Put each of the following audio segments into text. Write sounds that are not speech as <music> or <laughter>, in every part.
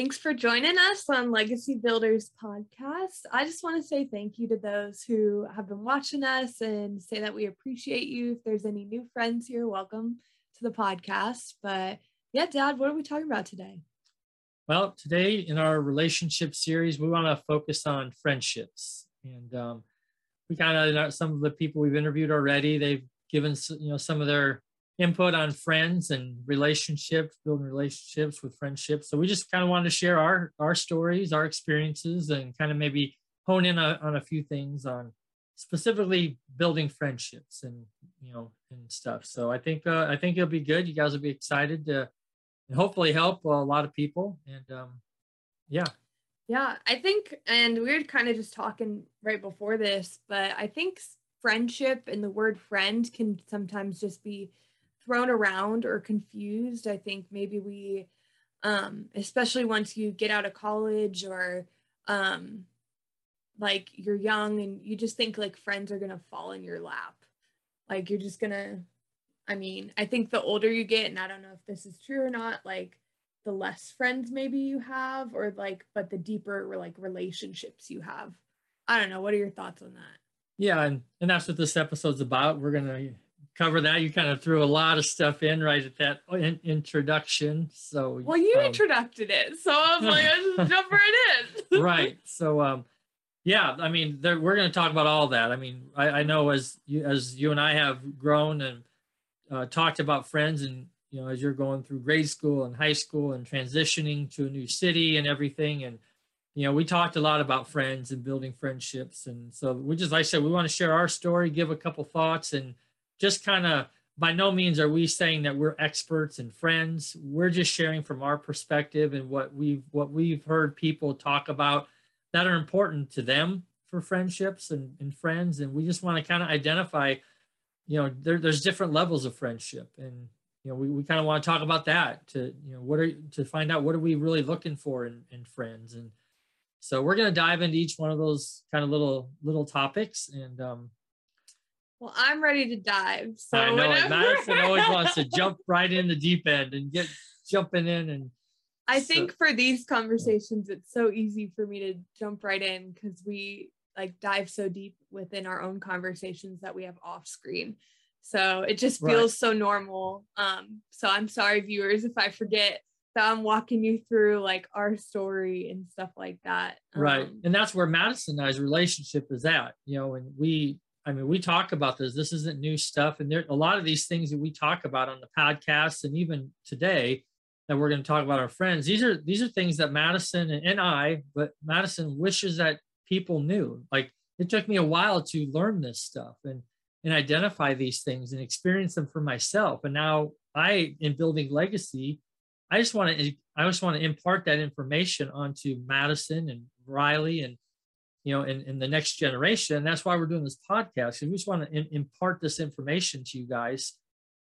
Thanks for joining us on Legacy Builders podcast. I just want to say thank you to those who have been watching us and say that we appreciate you. If there's any new friends here, welcome to the podcast. But yeah, Dad, what are we talking about today? Well, today in our relationship series, we want to focus on friendships. And um, we kind of, some of the people we've interviewed already, they've given you know some of their input on friends and relationships, building relationships with friendships. So we just kind of wanted to share our our stories, our experiences, and kind of maybe hone in a, on a few things on specifically building friendships and you know and stuff. So I think uh, I think it'll be good. You guys will be excited to hopefully help a lot of people. And um, yeah. Yeah, I think, and we were kind of just talking right before this, but I think friendship and the word friend can sometimes just be thrown around or confused. I think maybe we, um, especially once you get out of college or um, like you're young and you just think like friends are gonna fall in your lap. Like you're just gonna, I mean, I think the older you get, and I don't know if this is true or not, like the less friends maybe you have, or like, but the deeper like relationships you have. I don't know. What are your thoughts on that? Yeah, and, and that's what this episode's about. We're gonna cover that. You kind of threw a lot of stuff in right at that in- introduction. So well, you um, introducced it, so I was like, I just jump right in. <laughs> right. So um, yeah, I mean, there, we're going to talk about all that. I mean, I, I, know as you as you and I have grown and uh, talked about friends, and you know, as you're going through grade school and high school and transitioning to a new city and everything, and you know, we talked a lot about friends and building friendships, and so we just, like I said, we want to share our story, give a couple thoughts, and just kind of by no means are we saying that we're experts and friends. We're just sharing from our perspective and what we've what we've heard people talk about that are important to them for friendships and, and friends. And we just want to kind of identify you know there, there's different levels of friendship. And you know we, we kind of want to talk about that to you know what are to find out what are we really looking for in, in friends. And so we're going to dive into each one of those kind of little little topics. And um, well, I'm ready to dive. So I know whenever... Madison always <laughs> wants to jump right in the deep end and get jumping in and I so... think for these conversations it's so easy for me to jump right in because we like dive so deep within our own conversations that we have off screen. So it just feels right. so normal. Um, so I'm sorry, viewers, if I forget that I'm walking you through like our story and stuff like that. Right. Um, and that's where Madison and I's relationship is at, you know, and we I mean, we talk about this. This isn't new stuff, and there a lot of these things that we talk about on the podcast, and even today that we're going to talk about our friends. These are these are things that Madison and, and I, but Madison wishes that people knew. Like it took me a while to learn this stuff and and identify these things and experience them for myself. And now I, in building legacy, I just want to I just want to impart that information onto Madison and Riley and you know, in, in the next generation. And that's why we're doing this podcast. And we just want to in, impart this information to you guys.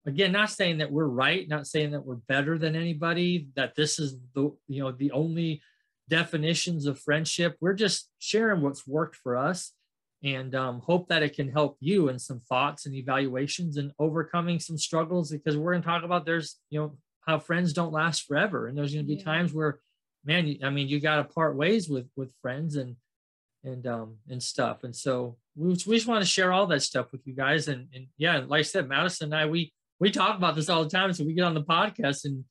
Again, not saying that we're right, not saying that we're better than anybody, that this is the, you know, the only definitions of friendship. We're just sharing what's worked for us and um, hope that it can help you in some thoughts and evaluations and overcoming some struggles because we're going to talk about there's, you know, how friends don't last forever. And there's going to be yeah. times where, man, I mean, you got to part ways with, with friends and, and um and stuff. And so we, we just want to share all that stuff with you guys. And and yeah, like I said, Madison and I we we talk about this all the time. So we get on the podcast and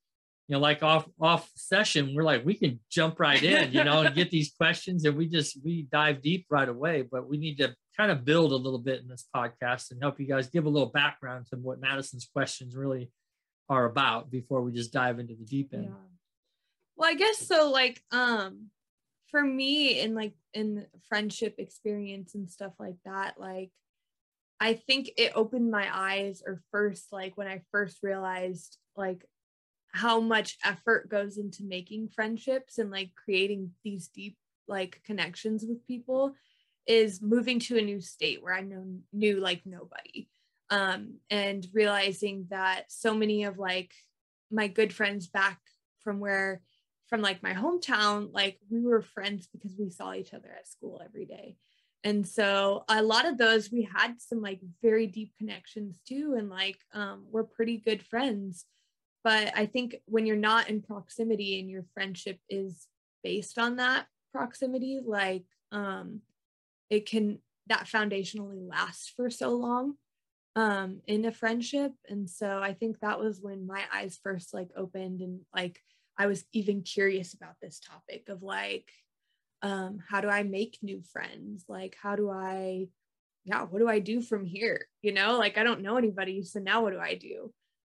you know, like off off session, we're like, we can jump right in, you know, and get <laughs> these questions and we just we dive deep right away. But we need to kind of build a little bit in this podcast and help you guys give a little background to what Madison's questions really are about before we just dive into the deep end. Yeah. Well, I guess so like um for me in like in friendship experience and stuff like that like i think it opened my eyes or first like when i first realized like how much effort goes into making friendships and like creating these deep like connections with people is moving to a new state where i know knew like nobody um and realizing that so many of like my good friends back from where from like my hometown, like we were friends because we saw each other at school every day. And so a lot of those we had some like very deep connections too. And like um, we're pretty good friends. but I think when you're not in proximity and your friendship is based on that proximity, like um, it can that foundationally last for so long um in a friendship and so i think that was when my eyes first like opened and like i was even curious about this topic of like um how do i make new friends? Like how do i yeah what do i do from here? You know like i don't know anybody so now what do i do?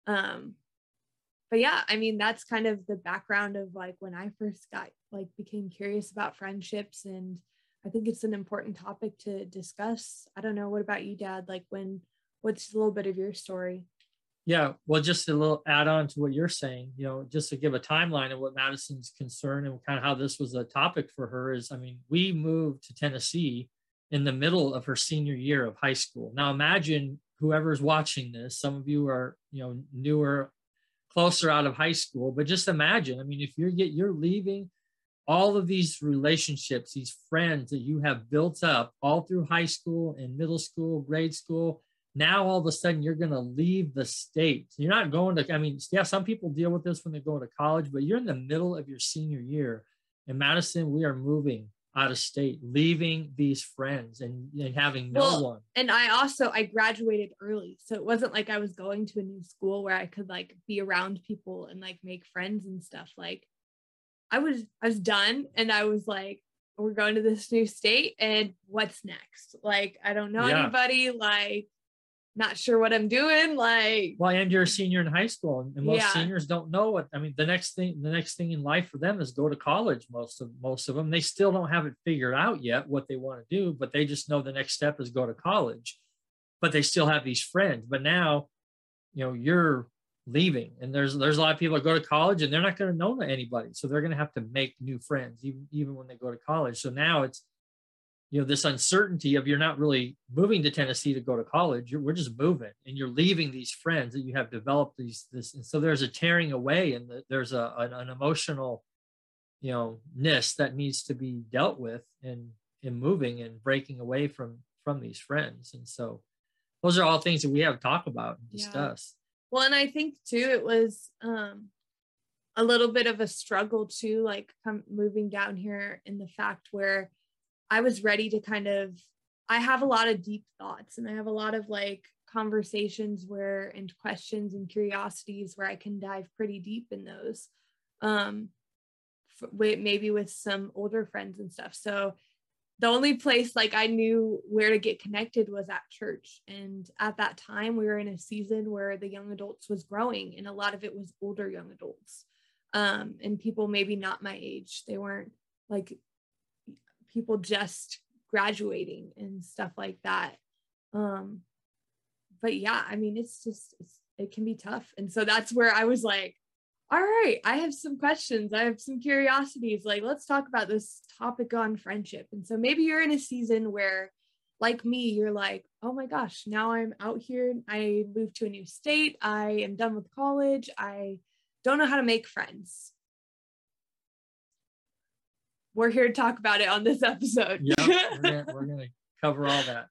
Um but yeah i mean that's kind of the background of like when i first got like became curious about friendships and i think it's an important topic to discuss. I don't know what about you dad? Like when what's a little bit of your story yeah well just a little add on to what you're saying you know just to give a timeline of what madison's concern and kind of how this was a topic for her is i mean we moved to tennessee in the middle of her senior year of high school. Now imagine whoever's watching this some of you are you know newer closer out of high school but just imagine i mean if you're get you're leaving all of these relationships these friends that you have built up all through high school and middle school grade school now all of a sudden you're going to leave the state. You're not going to, I mean, yeah, some people deal with this when they go to college, but you're in the middle of your senior year. In Madison, we are moving out of state, leaving these friends and, and having no well, one. And I also I graduated early. So it wasn't like I was going to a new school where I could like be around people and like make friends and stuff. Like I was I was done and I was like, we're going to this new state and what's next? Like I don't know yeah. anybody. Like not sure what I'm doing. Like, well, and you're a senior in high school, and most yeah. seniors don't know what. I mean, the next thing, the next thing in life for them is go to college. Most of most of them, they still don't have it figured out yet what they want to do, but they just know the next step is go to college. But they still have these friends. But now, you know, you're leaving, and there's there's a lot of people that go to college and they're not going to know anybody, so they're going to have to make new friends even even when they go to college. So now it's you know this uncertainty of you're not really moving to tennessee to go to college. You're, we're just moving and you're leaving these friends that you have developed these this and so there's a tearing away and the, there's a an, an, emotional you know ness that needs to be dealt with in in moving and breaking away from from these friends. And so those are all things that we have to talk about and discuss. Yeah. well and i think too it was um a little bit of a struggle too like come moving down here in the fact where I was ready to kind of I have a lot of deep thoughts and I have a lot of like conversations where and questions and curiosities where I can dive pretty deep in those. Um with, maybe with some older friends and stuff. So the only place like I knew where to get connected was at church. And at that time, we were in a season where the young adults was growing, and a lot of it was older young adults um, and people maybe not my age. They weren't like people just graduating and stuff like that. Um but yeah i mean it's just it's, it can be tough. And so that's where i was like all right i have some questions. I have some curiosities. Like let's talk about this topic on friendship. And so maybe you're in a season where like me you're like oh my gosh now i'm out here. I moved to a new state. I am done with college. I don't know how to make friends we're here to talk about it on this episode. yeah, we're, we're <laughs> gonna, cover all that.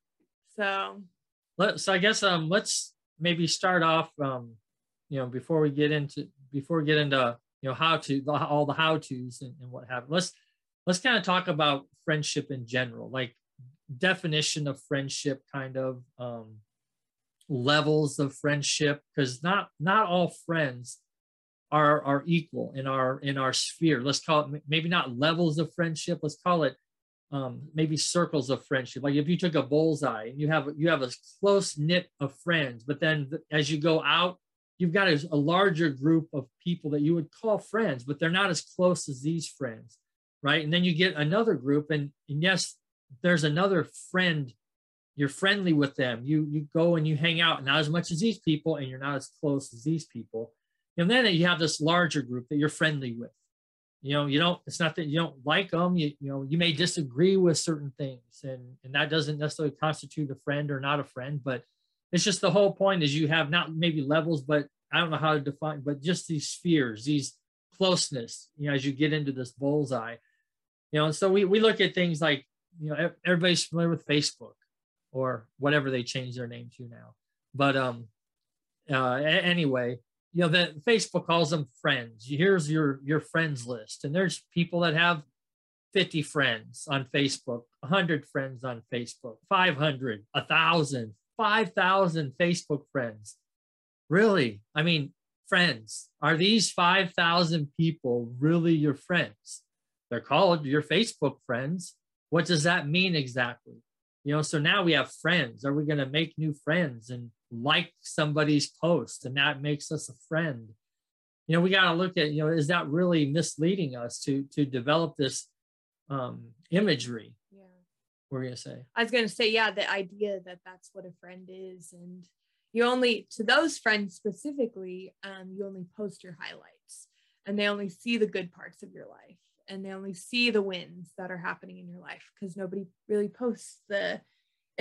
So, let so I guess um let's maybe start off um you know before we get into before we get into you know how to the, all the how tos and, and what have let's let's kind of talk about friendship in general like definition of friendship kind of um levels of friendship because not not all friends are are equal in our in our sphere. Let's call it maybe not levels of friendship. Let's call it um, maybe circles of friendship. Like if you took a bullseye and you have you have a close knit of friends but then as you go out you've got a, a larger group of people that you would call friends but they're not as close as these friends right? And then you get another group and, and yes there's another friend. You're friendly with them. You you go and you hang out not as much as these people and you're not as close as these people and then you have this larger group that you're friendly with. You know, you don't, it's not that you don't like them, you, you know, you may disagree with certain things and, and that doesn't necessarily constitute a friend or not a friend, but it's just the whole point is you have not maybe levels, but I don't know how to define, but just these spheres, these closeness, you know, as you get into this bullseye, you know, and so we, we look at things like, you know, everybody's familiar with Facebook or whatever they change their name to now. But um, uh, anyway, you know that Facebook calls them friends. Here's your your friends list, and there's people that have 50 friends on Facebook, 100 friends on Facebook, 500, 1,000, 5,000 Facebook friends. Really? I mean, friends. Are these 5,000 people really your friends? They're called your Facebook friends. What does that mean exactly? You know, so now we have friends. Are we going to make new friends and like somebody's post and that makes us a friend? You know, we got to look at, you know, is that really misleading us to to develop this um imagery? Yeah. What were to say? I was going to say, yeah, the idea that that's what a friend is. And you only, to those friends specifically, um, you only post your highlights and they only see the good parts of your life and they only see the wins that are happening in your life because nobody really posts the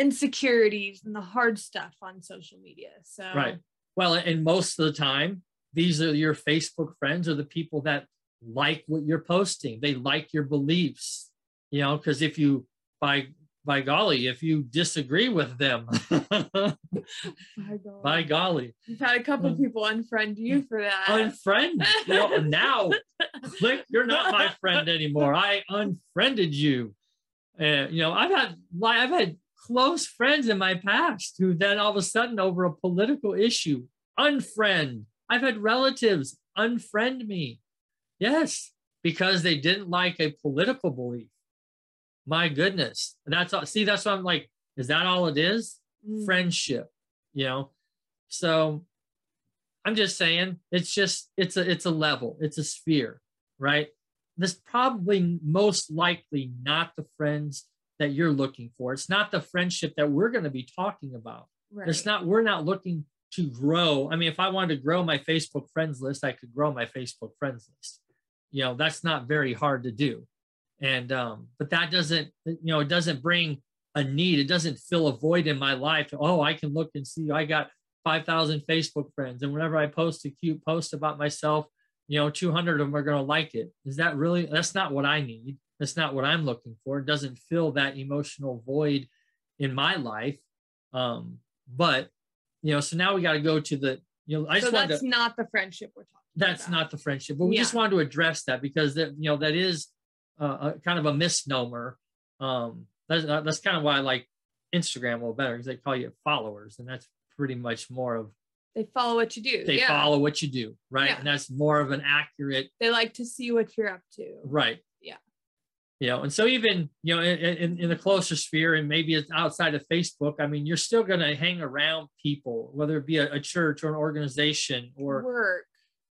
insecurities and the hard stuff on social media. So, Right. Well, and most of the time, these are your Facebook friends or the people that like what you're posting. They like your beliefs, you know, because if you, by by golly, if you disagree with them, <laughs> my God. by golly, You've had a couple Um, people unfriend you for that. unfriend. Well, now, click, you're not my friend anymore. I unfriended you. And you know, I've had I've had close friends in my past who then all of a sudden over a political issue unfriend. I've had relatives unfriend me. Yes, because they didn't like a political belief. My goodness. That's all see, that's what I'm like, is that all it is? Mm. friendship you know so i'm just saying it's just it's a it's a level it's a sphere right this probably most likely not the friends that you're looking for. It's not the friendship that we're going to be talking about. Right. it's not we're not looking to grow. I mean if i wanted to grow my facebook friends list i could grow my facebook friends list. You know that's not very hard to do. And um but that doesn't you know it doesn't bring a need. It doesn't fill a void in my life oh i can look and see i got 5000 facebook friends and whenever i post a cute post about myself you know 200 of them are going to like it. Is that really that's not what i need that's not what i'm looking for it doesn't fill that emotional void in my life um but you know so now we got to go to the you know i so just that's to not the friendship we're talking that's about. not the friendship but we just wanted to address that because that you know that is uh, a kind of a misnomer um that's, that's kind of why i like instagram a little better because they call you followers and that's pretty much more of They follow what you do. they yeah. follow what you do right Yeah. and that's more of an accurate They like to see what you're up to. right Yeah. You know and so even you know in, in, in the closer sphere and maybe it's outside of facebook i mean you're still going to hang around people whether it be a, a church or an organization or Work.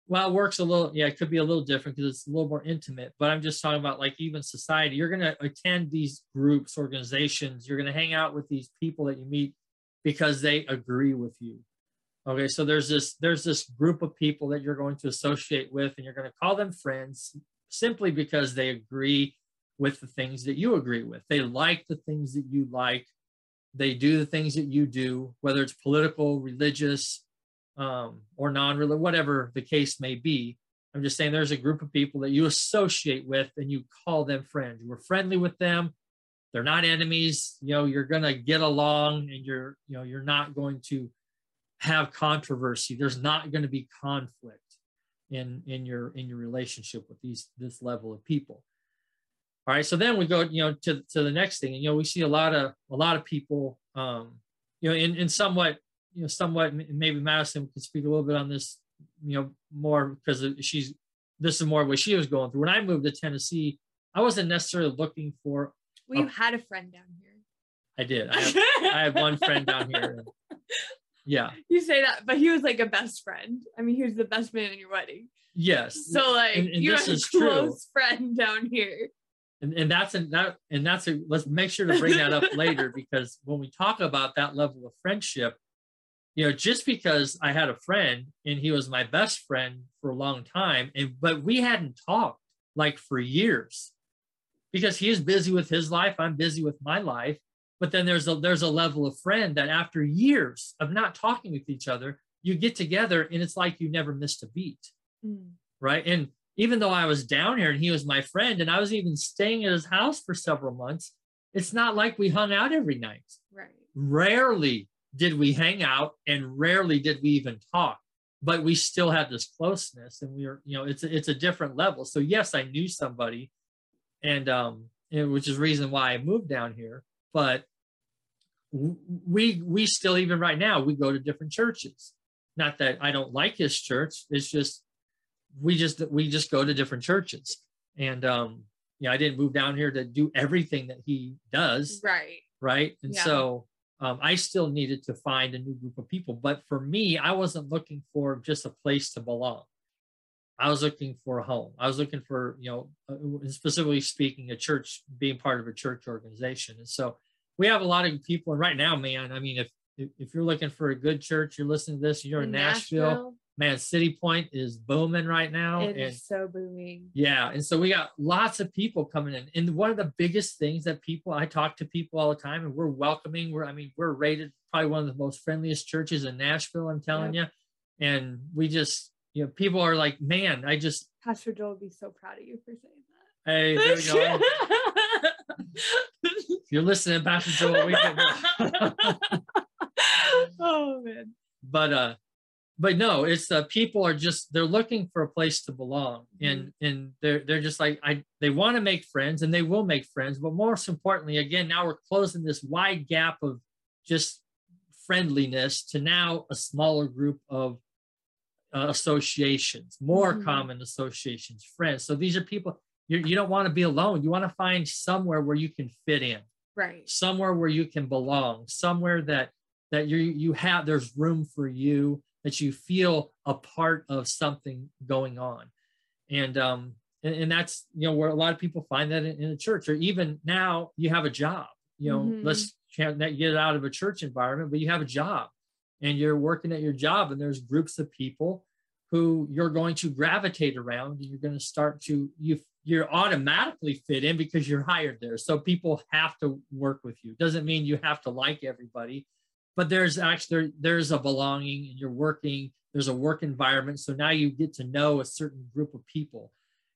well, it works a little, yeah, it could be a little different because it's a little more intimate. But I'm just talking about like even society. You're going to attend these groups, organizations. You're going to hang out with these people that you meet because they agree with you. Okay, so there's this there's this group of people that you're going to associate with, and you're going to call them friends simply because they agree with the things that you agree with. They like the things that you like. They do the things that you do, whether it's political, religious, um, or non-religious, whatever the case may be. I'm just saying there's a group of people that you associate with and you call them friends. You're friendly with them. They're not enemies. You know, you're gonna get along and you're, you know, you're not going to have controversy. There's not going to be conflict in in your in your relationship with these this level of people. All right. So then we go, you know, to, to the next thing. And you know, we see a lot of a lot of people um, you know, in, in somewhat you know, somewhat maybe Madison could speak a little bit on this, you know, more because she's this is more what she was going through. When I moved to Tennessee, I wasn't necessarily looking for. Well, you had a friend down here. I did. I have, <laughs> I have one friend down here. and- yeah. You say that, but he was like a best friend. I mean, he was the best man in your wedding. Yes. So like And- and you this had a is true. close friend down here. And, and that's a, that and that's a let's make sure to bring that up later <laughs> because when we talk about that level of friendship you know just because i had a friend and he was my best friend for a long time and but we hadn't talked like for years because he is busy with his life i'm busy with my life but then there's a there's a level of friend that after years of not talking with each other you get together and it's like you never missed a beat Mm. right? And even though I was down here and he was my friend and I was even staying at his house for several months, it's not like we hung out every night. Right. Rarely did we hang out and rarely did we even talk. but we still had this closeness and we are you know it's a, it's a different level so yes i knew somebody and um and which is reason why i moved down here but we we still even right now we go to different churches not that i don't like his church it's just we just we just go to different churches and um you know i didn't move down here to do everything that he does right right and yeah. so um, I still needed to find a new group of people. But for me, I wasn't looking for just a place to belong. I was looking for a home. I was looking for, you know, uh, specifically speaking, a church, being part of a church organization. And so we have a lot of people. And right now, man, I mean, if if you're looking for a good church, you're listening to this, you're in, in Nashville, Nashville, man, City Point is booming right now. It and, is so booming. Yeah. And so we got lots of people coming in. And one of the biggest things that people, I talk to people all the time and we're welcoming. We're, I mean, we're rated probably one of the most friendliest churches in Nashville, I'm telling yep. you. And we just, you know, people are like, man, I just. Pastor Joel would be so proud of you for saying that. Hey, there you go. <laughs> You're listening, Pastor Joel, we can. <laughs> oh, man. But, uh, but no, it's the people are just they're looking for a place to belong, mm-hmm. and and they're they're just like I they want to make friends and they will make friends, but most importantly, again, now we're closing this wide gap of just friendliness to now a smaller group of uh, associations, more mm-hmm. common associations, friends. So these are people you you don't want to be alone. You want to find somewhere where you can fit in, right? Somewhere where you can belong, somewhere that that you you have there's room for you that you feel a part of something going on. And um and, and that's you know where a lot of people find that in, in a church or even now you have a job you know mm-hmm. let's get out of a church environment but you have a job and you're working at your job and there's groups of people who you're going to gravitate around and you're going to start to you you're automatically fit in because you're hired there. So people have to work with you. Doesn't mean you have to like everybody but there's actually there's a belonging and you're working there's a work environment. So now you get to know a certain group of people.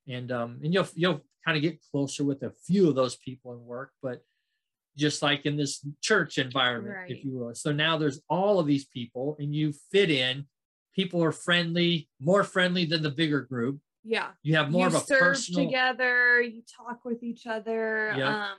And um and you'll you'll kind of get closer with a few of those people in work but just like in this church environment right. if you will. So now there's all of these people and you fit in. People are friendly more friendly than the bigger group. Yeah. You have more you of a serve personal together you talk with each other yep. um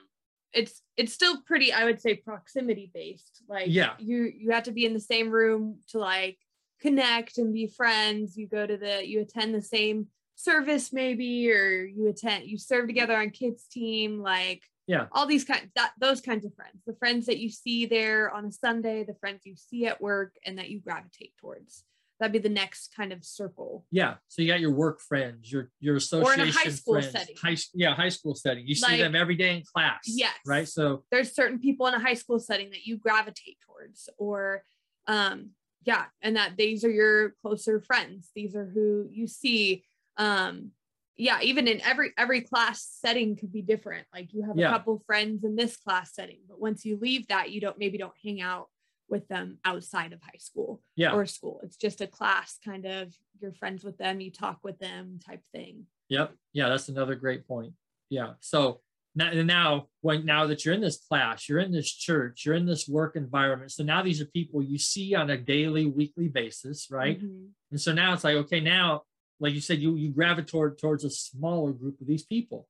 it's it's still pretty i would say proximity based like yeah. you you have to be in the same room to like connect and be friends. You go to the you attend the same service maybe or you attend you serve together on kids team like yeah. all these kind that those kinds of friends. The friends that you see there on a sunday the friends you see at work and that you gravitate towards that'd be the next kind of circle. Yeah. So you got your work friends, your your association or in a high school friends, setting. High, yeah, high school setting. You like, see them every day in class. Yes. Right. So there's certain people in a high school setting that you gravitate towards, or um, yeah, and that these are your closer friends. These are who you see. Um, yeah, even in every every class setting could be different. Like you have a couple friends in this class setting, but once you leave that, you don't maybe don't hang out with them outside of high school yeah. or school. It's just a class kind of you're friends with them, you talk with them type thing. Yep. Yeah, that's another great point. Yeah. So now, now when now that you're in this class, you're in this church, you're in this work environment. So now these are people you see on a daily, weekly basis, right? Mm-hmm. And so now it's like, okay, now, like you said, you you gravitate towards a smaller group of these people.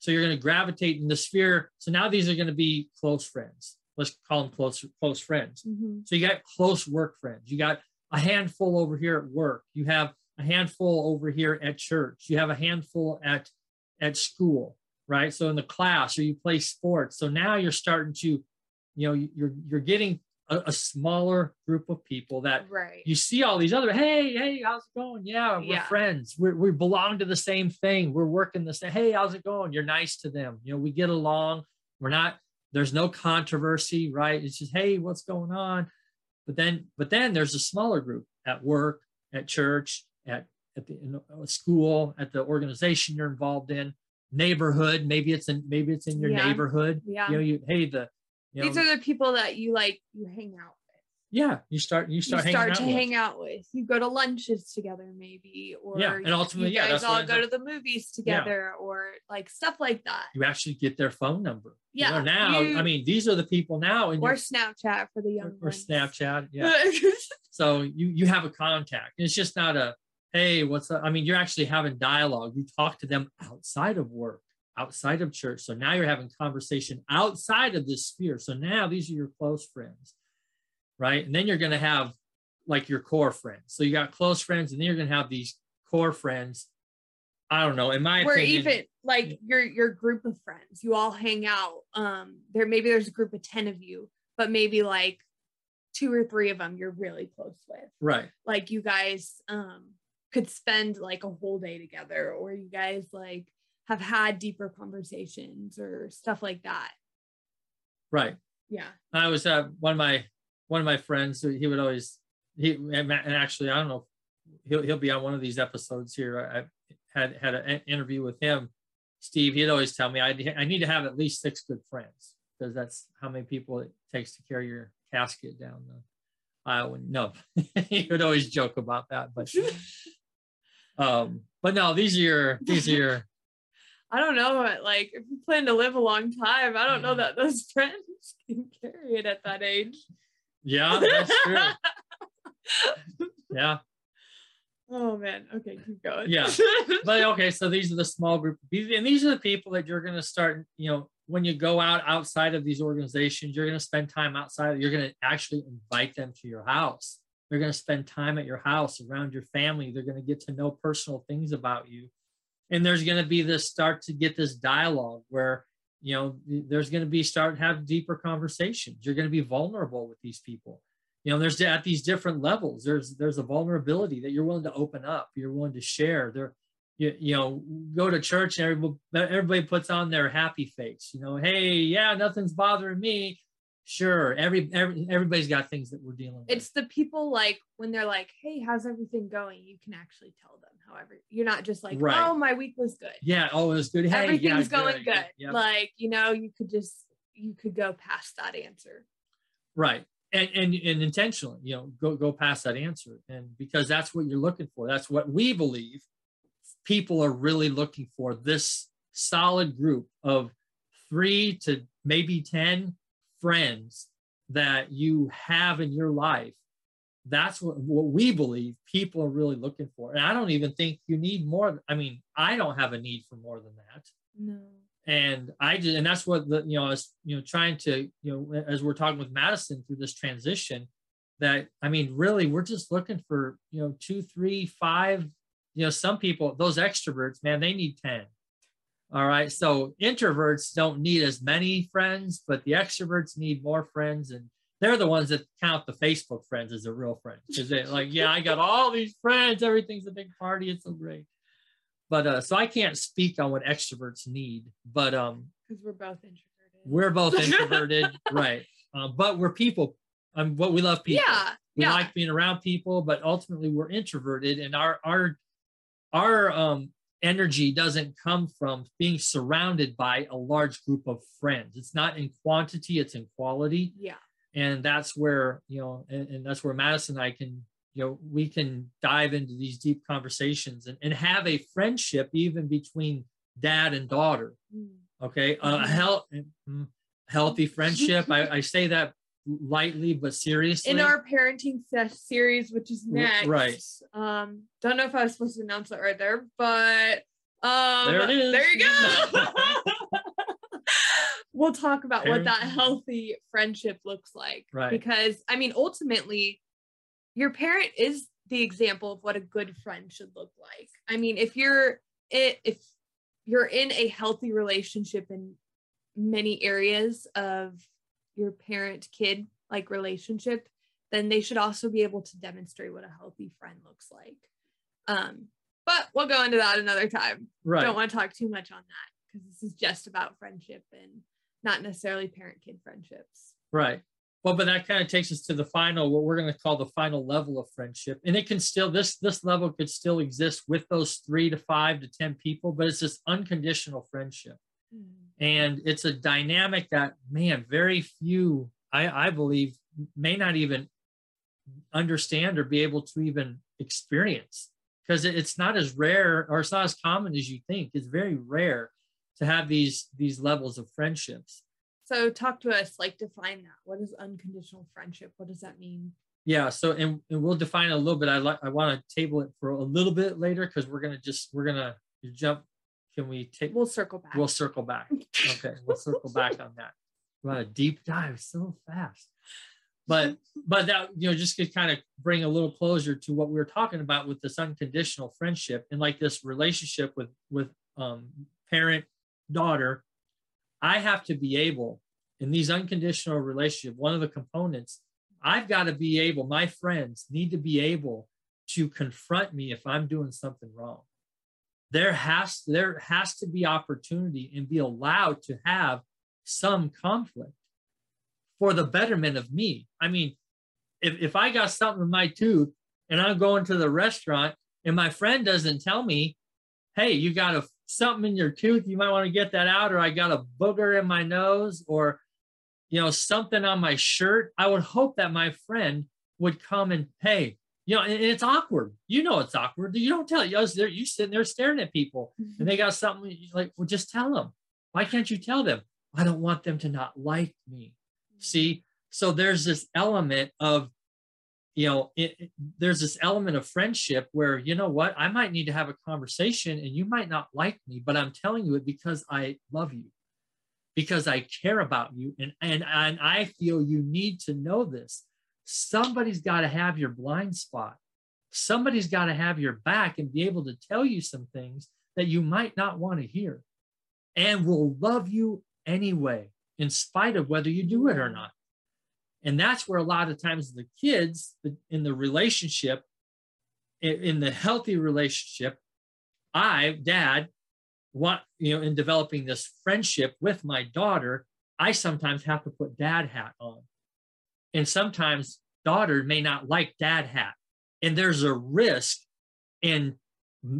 So you're going to gravitate in the sphere. So now these are going to be close friends let's call them close close friends. Mm-hmm. So you got close work friends. You got a handful over here at work. You have a handful over here at church. You have a handful at at school, right? So in the class or you play sports. So now you're starting to, you know, you're you're getting a, a smaller group of people that right. you see all these other, hey, hey, how's it going? Yeah, we're yeah. friends. we we belong to the same thing. We're working the same. Hey, how's it going? You're nice to them. You know, we get along. We're not there's no controversy, right? It's just, hey, what's going on? But then, but then there's a smaller group at work, at church, at at the school, at the organization you're involved in, neighborhood. Maybe it's in maybe it's in your yeah. neighborhood. Yeah. You know, you hey the you these are the people that you like you hang out. Yeah you start you start, you start hanging to out with. hang out with. You go to lunches together, maybe, or Yeah, and ultimately, you yeah, guys that's all go to the movies together, or like stuff like that, you actually get their phone number. You know, Yeah, now you- i mean these are the people now and or you're- Snapchat for the young or, or snapchat <laughs> yeah. So you you have a contact it's just not a hey what's up? I mean you're actually having dialogue. You talk to them outside of work outside of church. So now you're having conversation outside of this sphere. So now these are your close friends right? And then you're going to have like your core friends. So you got close friends and then you're going to have these core friends. I don't know. In my Where opinion even like your your group of friends, you all hang out. Um, there maybe there's a group of ten of you, but maybe like two or three of them you're really close with. right. Like you guys um could spend like a whole day together or you guys like have had deeper conversations or stuff like that. Right. Yeah. I was uh, one of my one of my friends. He would always he and actually I don't know. He'll he'll be on one of these episodes here. I had had an interview with him. Steve, he'd always tell me I I need to have at least six good friends because that's how many people it takes to carry your casket down the aisle. And no, <laughs> he would always joke about that, but <laughs> um, but no, these are your these are your <laughs> i don't know like if you plan to live a long time i don't know Mm. that those friends can carry it at that age yeah, that's true. <laughs> Yeah. oh man okay keep going Yeah. <laughs> but okay, so these are the small group and these are the people that you're going to start. You know, when you go out outside of these organizations, you're going to spend time outside. You're going to actually invite them to your house. They're going to spend time at your house around your family. They're going to get to know personal things about you, and there's going to be this start to get this dialogue where you know there's going to be start have deeper conversations. You're going to be vulnerable with these people. You know there's at these different levels there's there's a vulnerability that you're willing to open up you're willing to share. There you, you know go to church and everybody, everybody puts on their happy face you know hey yeah nothing's bothering me. Sure every, every everybody's got things that we're dealing with. It's the people like when they're like hey how's everything going? You can actually tell them however you're not just like Right. oh my week was good yeah oh it was good hey, yeah, everything's going good. Yeah. Like, you know, you could just you could go past that answer. right and, and and intentionally you know go go past that answer and because that's what you're looking for that's what we believe people are really looking for this solid group of three to maybe 10 friends that you have in your life that's what, what we believe people are really looking for. And i don't even think you need more i mean i don't have a need for more than that. No. and I just and that's what the you know as you know trying to you know as we're talking with Madison through this transition that I mean really we're just looking for you know two three five you know some people those extroverts man they need 10 all right. So introverts don't need as many friends but the extroverts need more friends. And they're the ones that count the Facebook friends as their real friends because they're like yeah I got all these friends everything's a big party it's so great but uh so I can't speak on what extroverts need but um Because we're both introverted. we're both <laughs> introverted right um, but we're people um what we love people yeah. we yeah. like being around people but ultimately we're introverted and our our our um energy doesn't come from being surrounded by a large group of friends it's not in quantity it's in quality yeah. And that's where you know and, and that's where madison and i can you know we can dive into these deep conversations and, and have a friendship even between dad and daughter Mm. okay a Mhm. health, healthy friendship I, I say that lightly but seriously In our parenting se- series, which is next. right. Um, don't know if I was supposed to announce it right there, but um There it is. There you go. <laughs> we'll talk about what that healthy friendship looks like. Right. Because I mean, ultimately, your parent is the example of what a good friend should look like. I mean, if you're it if you're in a healthy relationship in many areas of your parent kid like relationship, then they should also be able to demonstrate what a healthy friend looks like. Um, but we'll go into that another time right don't want to talk too much on that because this is just about friendship and not necessarily parent kid friendships. Right. Well, but that kind of takes us to the final, what we're going to call the final level of friendship. And it can still, this, this level could still exist with those three to five to 10 people, but it's this unconditional friendship. Hmm. And it's a dynamic that, man, very few, I, I believe, may not even understand or be able to even experience because it's not as rare or it's not as common as you think it's very rare to have these these levels of friendships. So talk to us like define that. What is unconditional friendship? What does that mean? Yeah so and, and we'll define a little bit. I like i want to table it for a little bit later because we're gonna just we're gonna jump. Can we take we'll circle back. we'll circle back. Okay we'll circle back on that. <laughs> We want a deep dive so fast. But but that you know just to kind of bring a little closure to what we were talking about with this unconditional friendship and like this relationship with with um, parent daughter i have to be able in these unconditional relationship one of the components i've got to be able my friends need to be able to confront me if i'm doing something wrong there has there has to be opportunity and be allowed to have some conflict for the betterment of me. I mean, if, if I got something in my tooth and I'm going to the restaurant and my friend doesn't tell me, hey, you got a something in your tooth, you might want to get that out, or I got a booger in my nose, or you know, something on my shirt, I would hope that my friend would come and hey, you know, and it's awkward. You know, it's awkward. You don't tell you. There, you sitting there staring at people, and they mm-hmm. got something like, well, just tell them. Why can't you tell them? I don't want them to not like me. See, so there's this element of, you know, it, there's this element of friendship where, you know what, I might need to have a conversation and you might not like me, but I'm telling you it because I love you, because I care about you. And, and, and I feel you need to know this. Somebody's got to have your blind spot. Somebody's got to have your back and be able to tell you some things that you might not want to hear and will love you anyway in spite of whether you do it or not. And that's where a lot of times the kids in the relationship, in the healthy relationship, I, dad, want, you know, in developing this friendship with my daughter, I sometimes have to put dad hat on. And sometimes daughter may not like dad hat. And there's a risk in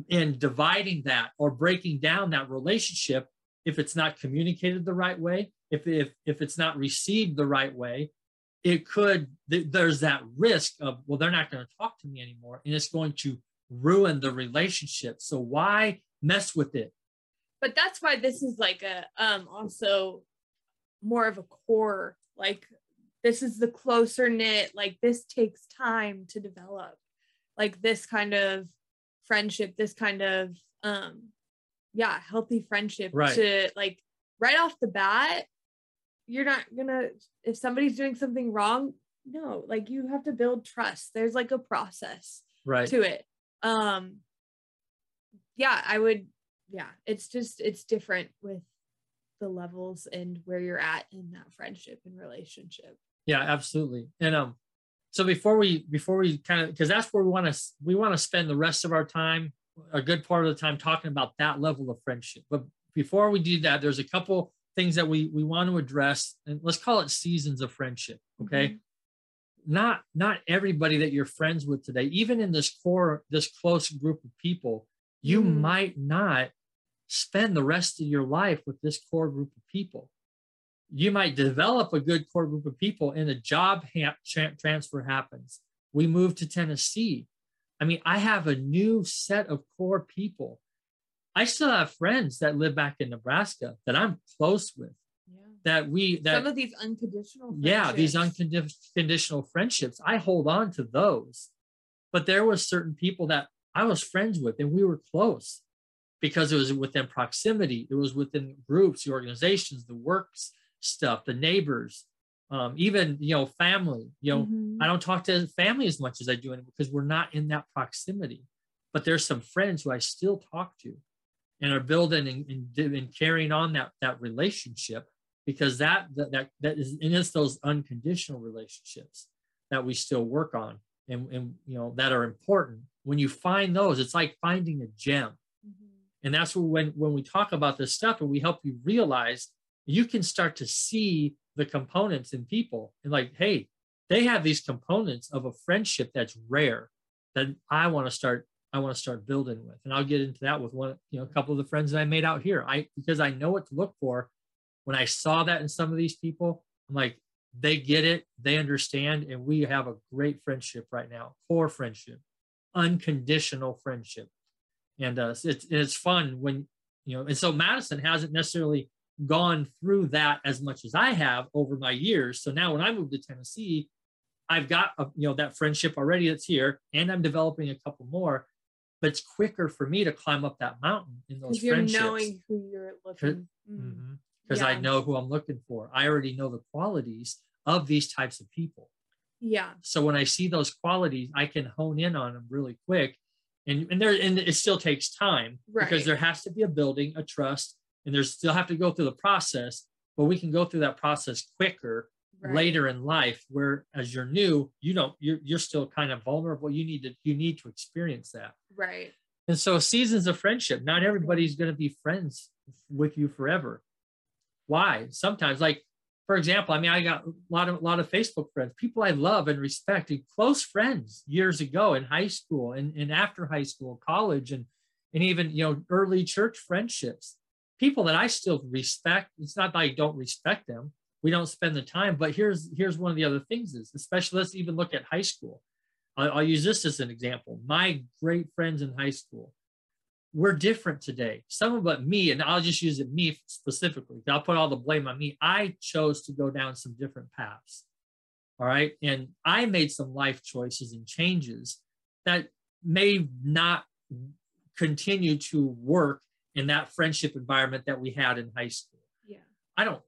in dividing that or breaking down that relationship if it's not communicated the right way if if if it's not received the right way it could there's that risk of well they're not going to talk to me anymore and it's going to ruin the relationship. So why mess with it? But that's why this is like a um also more of a core like this is the closer knit like this takes time to develop. Like this kind of friendship this kind of um yeah healthy friendship right. to like right off the bat you're not gonna if somebody's doing something wrong no like you have to build trust. There's like a process right. to it. Um yeah i would yeah it's just it's different with the levels and where you're at in that friendship and relationship. Yeah absolutely. And um so before we before we kind of because that's where we want to we want to spend the rest of our time a good part of the time talking about that level of friendship. But before we do that there's a couple things that we we want to address and let's call it seasons of friendship okay mm-hmm. not not everybody that you're friends with today even in this core this close group of people you mm-hmm. might not spend the rest of your life with this core group of people you might develop a good core group of people and a job ha- tra- transfer happens we move to tennessee i mean i have a new set of core people I still have friends that live back in Nebraska that I'm close with. Yeah. That we that some of these unconditional yeah these unconditional friendships I hold on to those, but there were certain people that I was friends with and we were close because it was within proximity. It was within groups, the organizations, the works stuff, the neighbors, um, even you know family. You know mm-hmm. I don't talk to family as much as I do anymore because we're not in that proximity. But there's some friends who I still talk to and are building and, and, and carrying on that that relationship because that that that, that is and it's those unconditional relationships that we still work on and, and you know that are important when you find those it's like finding a gem mm-hmm. and that's when when we talk about this stuff and we help you realize you can start to see the components in people and like hey they have these components of a friendship that's rare that i want to start I want to start building with. And I'll get into that with one, you know, a couple of the friends that I made out here. I because I know what to look for. When I saw that in some of these people, I'm like, they get it, they understand, and we have a great friendship right now, core friendship, unconditional friendship. And uh, it's, it's fun when, you know, and so Madison hasn't necessarily gone through that as much as I have over my years. So now when I moved to Tennessee, I've got a, you know that friendship already that's here, and I'm developing a couple more. But it's quicker for me to climb up that mountain in those you're friendships. knowing who you're looking. Because Mm. I Yeah. know who I'm looking for. I already know the qualities of these types of people. Yeah. So when I see those qualities, I can hone in on them really quick. And and there and it still takes time because there has to be a building, a trust, and there's still have to go through the process. But we can go through that process quicker Right. later in life where as you're new you don't you're, you're still kind of vulnerable. You need to you need to experience that. Right. and so seasons of friendship not everybody's going to be friends with you forever. Why? Sometimes like for example i mean i got a lot of a lot of facebook friends people i love and respect and close friends years ago in high school and, and after high school college and and even you know early church friendships. People that i still respect it's not that i don't respect them we don't spend the time. But here's here's one of the other things is especially let's even look at high school. I'll, I'll use this as an example. My great friends in high school we're different today. Some of but me and i'll just use it me specifically. I'll put all the blame on me. I chose to go down some different paths. All right? And i made some life choices and changes that may not continue to work in that friendship environment that we had in high school. Yeah. I don't,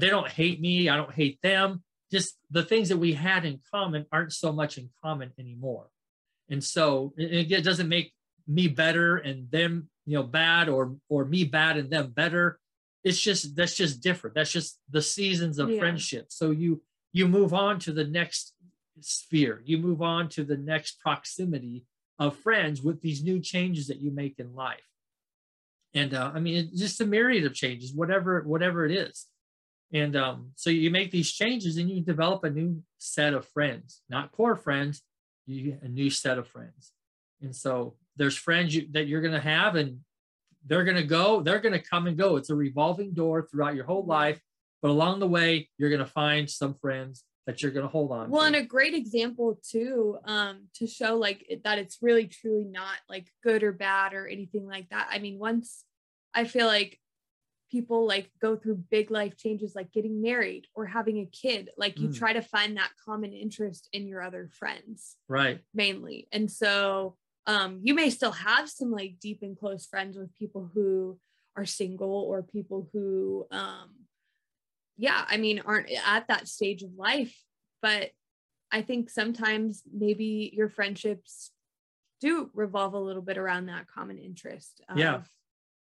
they don't hate me. I don't hate them. Just the things that we had in common aren't so much in common anymore. And so it, it doesn't make me better and them, you know, bad or, or me bad and them better. It's just, that's just different. That's just the seasons of Yeah. friendship. So you, you move on to the next sphere. You move on to the next proximity of friends with these new changes that you make in life and uh, I mean it's just a myriad of changes, whatever whatever it is. And um, so you make these changes and you develop a new set of friends, not core friends, you a new set of friends. And so there's friends you, that you're going to have, and they're going to go, they're going to come and go. It's a revolving door throughout your whole life, but along the way you're going to find some friends that you're going to hold on. Well, to. and a great example too, um, to show like that it's really truly not like good or bad or anything like that. I mean, once I feel like people like go through big life changes like getting married or having a kid, like you Mm. try to find that common interest in your other friends right. mainly. And so um you may still have some like deep and close friends with people who are single or people who um yeah, I mean aren't at that stage of life, but I think sometimes maybe your friendships do revolve a little bit around that common interest of Yeah.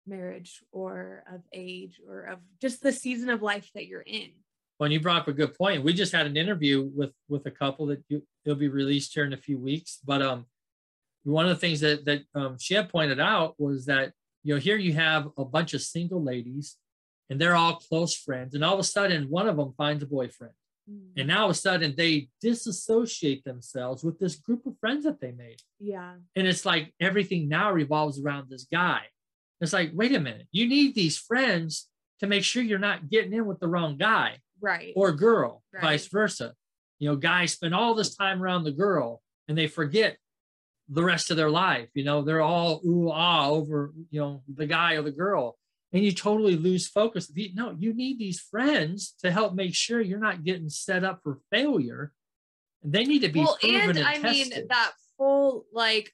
Marriage or of age or of just the season of life that you're in. Well, you brought up a good point. We just had an interview with with a couple that you, it'll be released here in a few weeks. But um, one of the things that that um, she had pointed out was that you know here you have a bunch of single ladies, and they're all close friends, and all of a sudden one of them finds a boyfriend, Mm, and now all of a sudden they disassociate themselves with this group of friends that they made, yeah. and it's like everything now revolves around this guy. It's like, wait a minute, you need these friends to make sure you're not getting in with the wrong guy Right. or girl, Right. vice versa. You know, guys spend all this time around the girl and they forget the rest of their life. You know, they're all ooh ah over, you know, the guy or the girl. And you totally lose focus. No, you need these friends to help make sure you're not getting set up for failure. And they need to be well, and and, I mean that full like,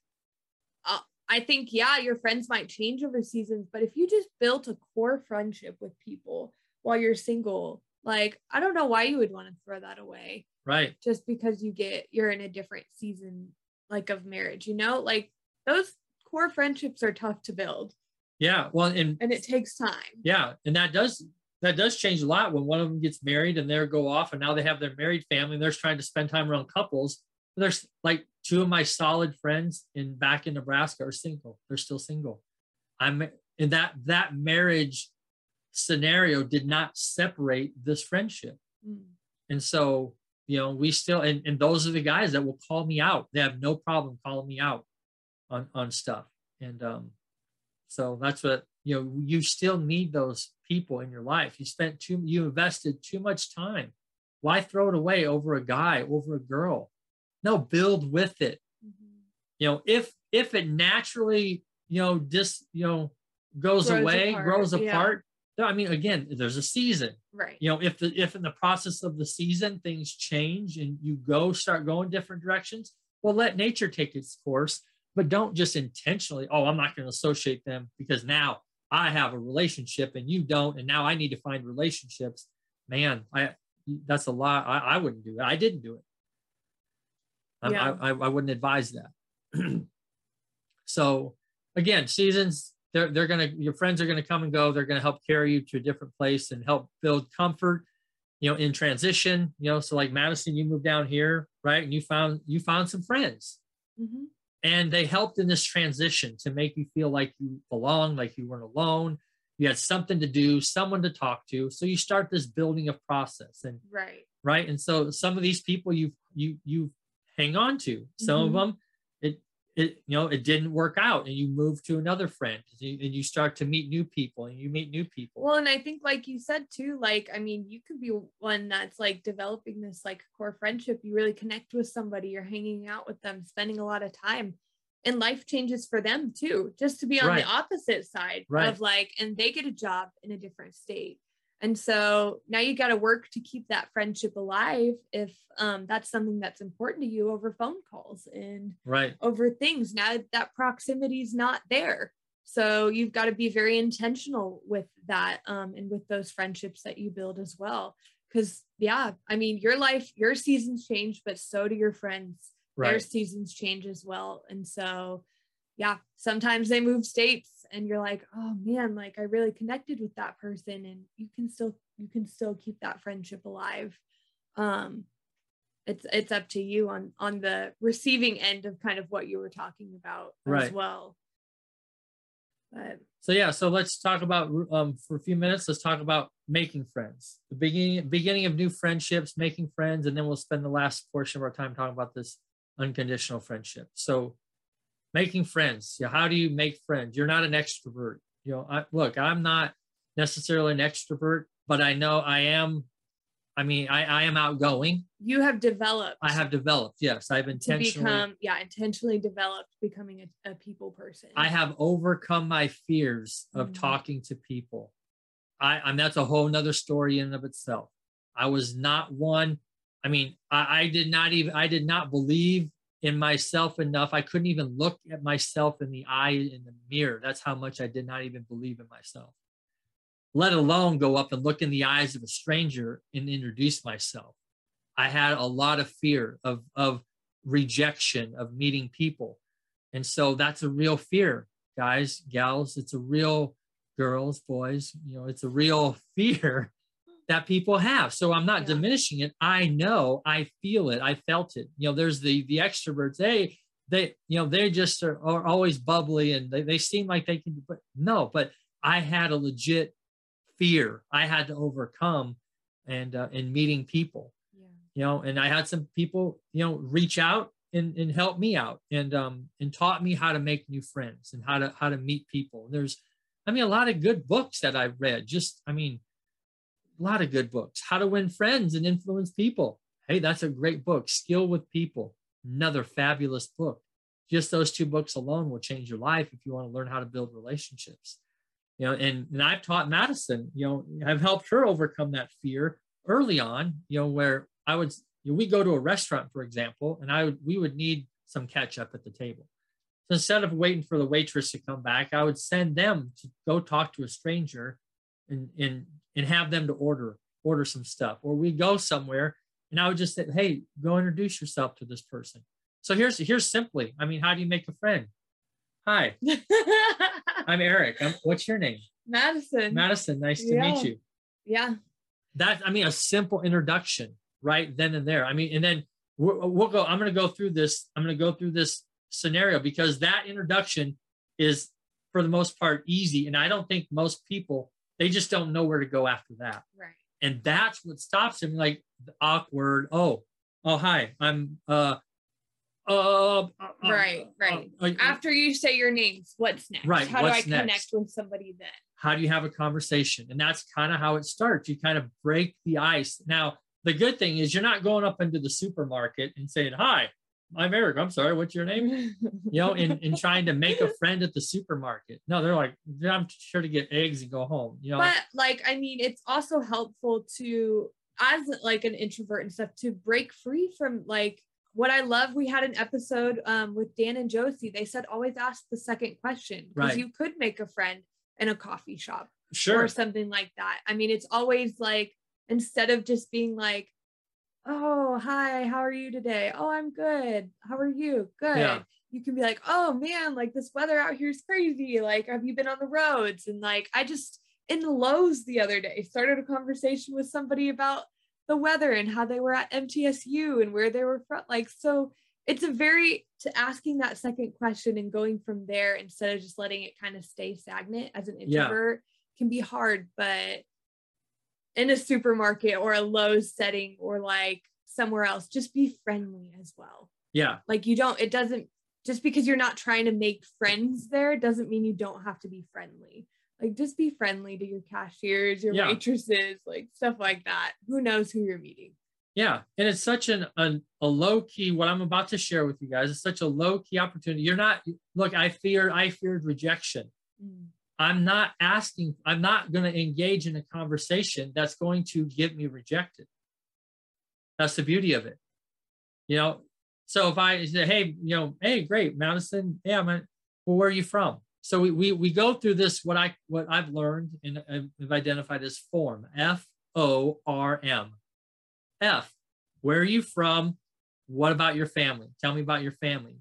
I think yeah, your friends might change over seasons, but if you just built a core friendship with people while you're single, like I don't know why you would want to throw that away right. just because you get you're in a different season like of marriage. You know, like those core friendships are tough to build Yeah. Well, and and it takes time. Yeah, and that does that does change a lot when one of them gets married and they go off and now they have their married family and they're trying to spend time around couples. There's like two of my solid friends in back in Nebraska are single. They're still single. I'm in that that marriage scenario did not separate this friendship. Mm. And so, you know, we still and, and those are the guys that will call me out. They have no problem calling me out on on stuff. And um so that's what you know, you still need those people in your life. You spent too you invested too much time why throw it away over a guy, over a girl? No, build with it. Mm-hmm. You know, if if it naturally, you know, just you know, goes grows away, apart. grows apart. Yeah. I mean, again, there's a season. Right. You know, if the if in the process of the season things change and you go start going different directions, well, let nature take its course, but don't just intentionally, oh, I'm not going to associate them because now I have a relationship and you don't, and now I need to find relationships. Man, I that's a lot. I, I wouldn't do it. I didn't do it. Yeah. I, I, I wouldn't advise that. <clears throat> so again, seasons, they're, they're going to, your friends are going to come and go. They're going to help carry you to a different place and help build comfort, you know, in transition, you know, so like Madison, you moved down here, right. And you found, you found some friends mm-hmm. and they helped in this transition to make you feel like you belong, like you weren't alone. You had something to do, someone to talk to. So you start this building of process and right. Right. And so some of these people you've, you you hang on to. Some mm-hmm. of them, it it you know it didn't work out, and you move to another friend, and you start to meet new people, and you meet new people. Well, and I think like you said too, like I mean, you could be one that's like developing this like core friendship. You really connect with somebody, you're hanging out with them, spending a lot of time. And life changes for them too, just to be on right. the opposite side right. of like, and they get a job in a different state and so now you got to work to keep that friendship alive if um, that's something that's important to you over phone calls and right. over things. Now that proximity is not there. So you've got to be very intentional with that um, and with those friendships that you build as well. Because yeah i mean your life your seasons change but so do your friends. Right. their seasons change as well. And so yeah, sometimes they move states and you're like, oh man, like I really connected with that person and you can still you can still keep that friendship alive. Um it's it's up to you on on the receiving end of kind of what you were talking about right. as well. But so yeah, so let's talk about um for a few minutes, let's talk about making friends. The beginning beginning of new friendships, making friends, and then we'll spend the last portion of our time talking about this unconditional friendship. So making friends. You know, how do you make friends? You're not an extrovert. You know, I, look, I'm not necessarily an extrovert, but I know I am. I mean, I, I am outgoing. You have developed. I have developed. Yes, I've intentionally become. Yeah, intentionally developed becoming a, a people person. I have overcome my fears of mm-hmm. talking to people. I, I mean, that's a whole nother story in and of itself. I was not one. I mean, I, I did not even. I did not believe in myself enough. I couldn't even look at myself in the eye in the mirror. That's how much I did not even believe in myself, let alone go up and look in the eyes of a stranger and introduce myself. I had a lot of fear of, of rejection, of meeting people. And so that's a real fear, guys, gals. It's a real girls, boys, you know, it's a real <laughs> fear that people have. So I'm not yeah. diminishing it. I know, I feel it, I felt it. You know, there's the the extroverts. They they you know they just are, are always bubbly and they, they seem like they can. But no, but I had a legit fear I had to overcome, and uh, in meeting people. Yeah. You know, and I had some people you know reach out and, and help me out and um and taught me how to make new friends and how to how to meet people. There's I mean a lot of good books that I've read. Just I mean a lot of good books. How to Win Friends and Influence People. Hey, that's a great book. Skill with People, another fabulous book. Just those two books alone will change your life if you want to learn how to build relationships. You know, and, and I've taught Madison, you know, I've helped her overcome that fear early on, you know, where I would, you know, we go to a restaurant, for example, and I would, we would need some ketchup at the table. So instead of waiting for the waitress to come back, I would send them to go talk to a stranger and, and and have them to order order some stuff. Or we go somewhere and i would just say hey go introduce yourself to this person. So here's here's simply i mean how do you make a friend? Hi <laughs> i'm eric. I'm, what's your name? Madison. Madison nice to yeah. meet you. Yeah. That i mean a simple introduction right then and there. I mean and then we'll, we'll go i'm going to go through this i'm going to go through this scenario because that introduction is for the most part easy. And i don't think most people they just don't know where to go after that. Right. And that's what stops them. Like awkward. Oh, oh, hi. I'm uh uh, uh, uh right, right. Uh, uh, After you say your names, what's next? Right. How do I connect next? with somebody then? How do you have a conversation? And that's kind of how it starts. You kind of break the ice. Now, the good thing is you're not going up into the supermarket and saying, Hi, I'm Eric. I'm sorry, what's your name? <laughs> You know, in, in trying to make a <laughs> friend at the supermarket. No, they're like, I'm sure to get eggs and go home. You know, but like, I mean, it's also helpful to as like an introvert and stuff to break free from like what I love, we had an episode um, with Dan and Josie. They said always ask the second question because Right. you could make a friend in a coffee shop sure. or something like that. I mean, it's always like instead of just being like, "Oh, hi, how are you today? Oh, I'm good. How are you? Good." Yeah. You can be like, "Oh man, like this weather out here is crazy. Like, have you been on the roads?" And like, I just in Lowe's the other day started a conversation with somebody about the weather and how they were at MTSU and where they were from. Like, so it's a very to asking that second question and going from there instead of just letting it kind of stay stagnant as an Yeah. introvert can be hard, but in a supermarket or a Lowe's setting or like somewhere else, just be friendly as well. Yeah. Like you don't, it doesn't just because you're not trying to make friends there doesn't mean you don't have to be friendly. Like just be friendly to your cashiers, your Yeah. waitresses, like stuff like that. Who knows who you're meeting? Yeah. And it's such an, an a low key, what I'm about to share with you guys is such a low key opportunity. You're not, look, I feared, I feared rejection. Mm. I'm not asking, I'm not going to engage in a conversation that's going to get me rejected. That's the beauty of it. You know, so if I say, hey, you know, hey, great, Madison, yeah, I'm, well, where are you from? So we, we, we go through this, what I, what I've learned and I've identified as form, F O R M. F, where are you from? What about your family? Tell me about your family.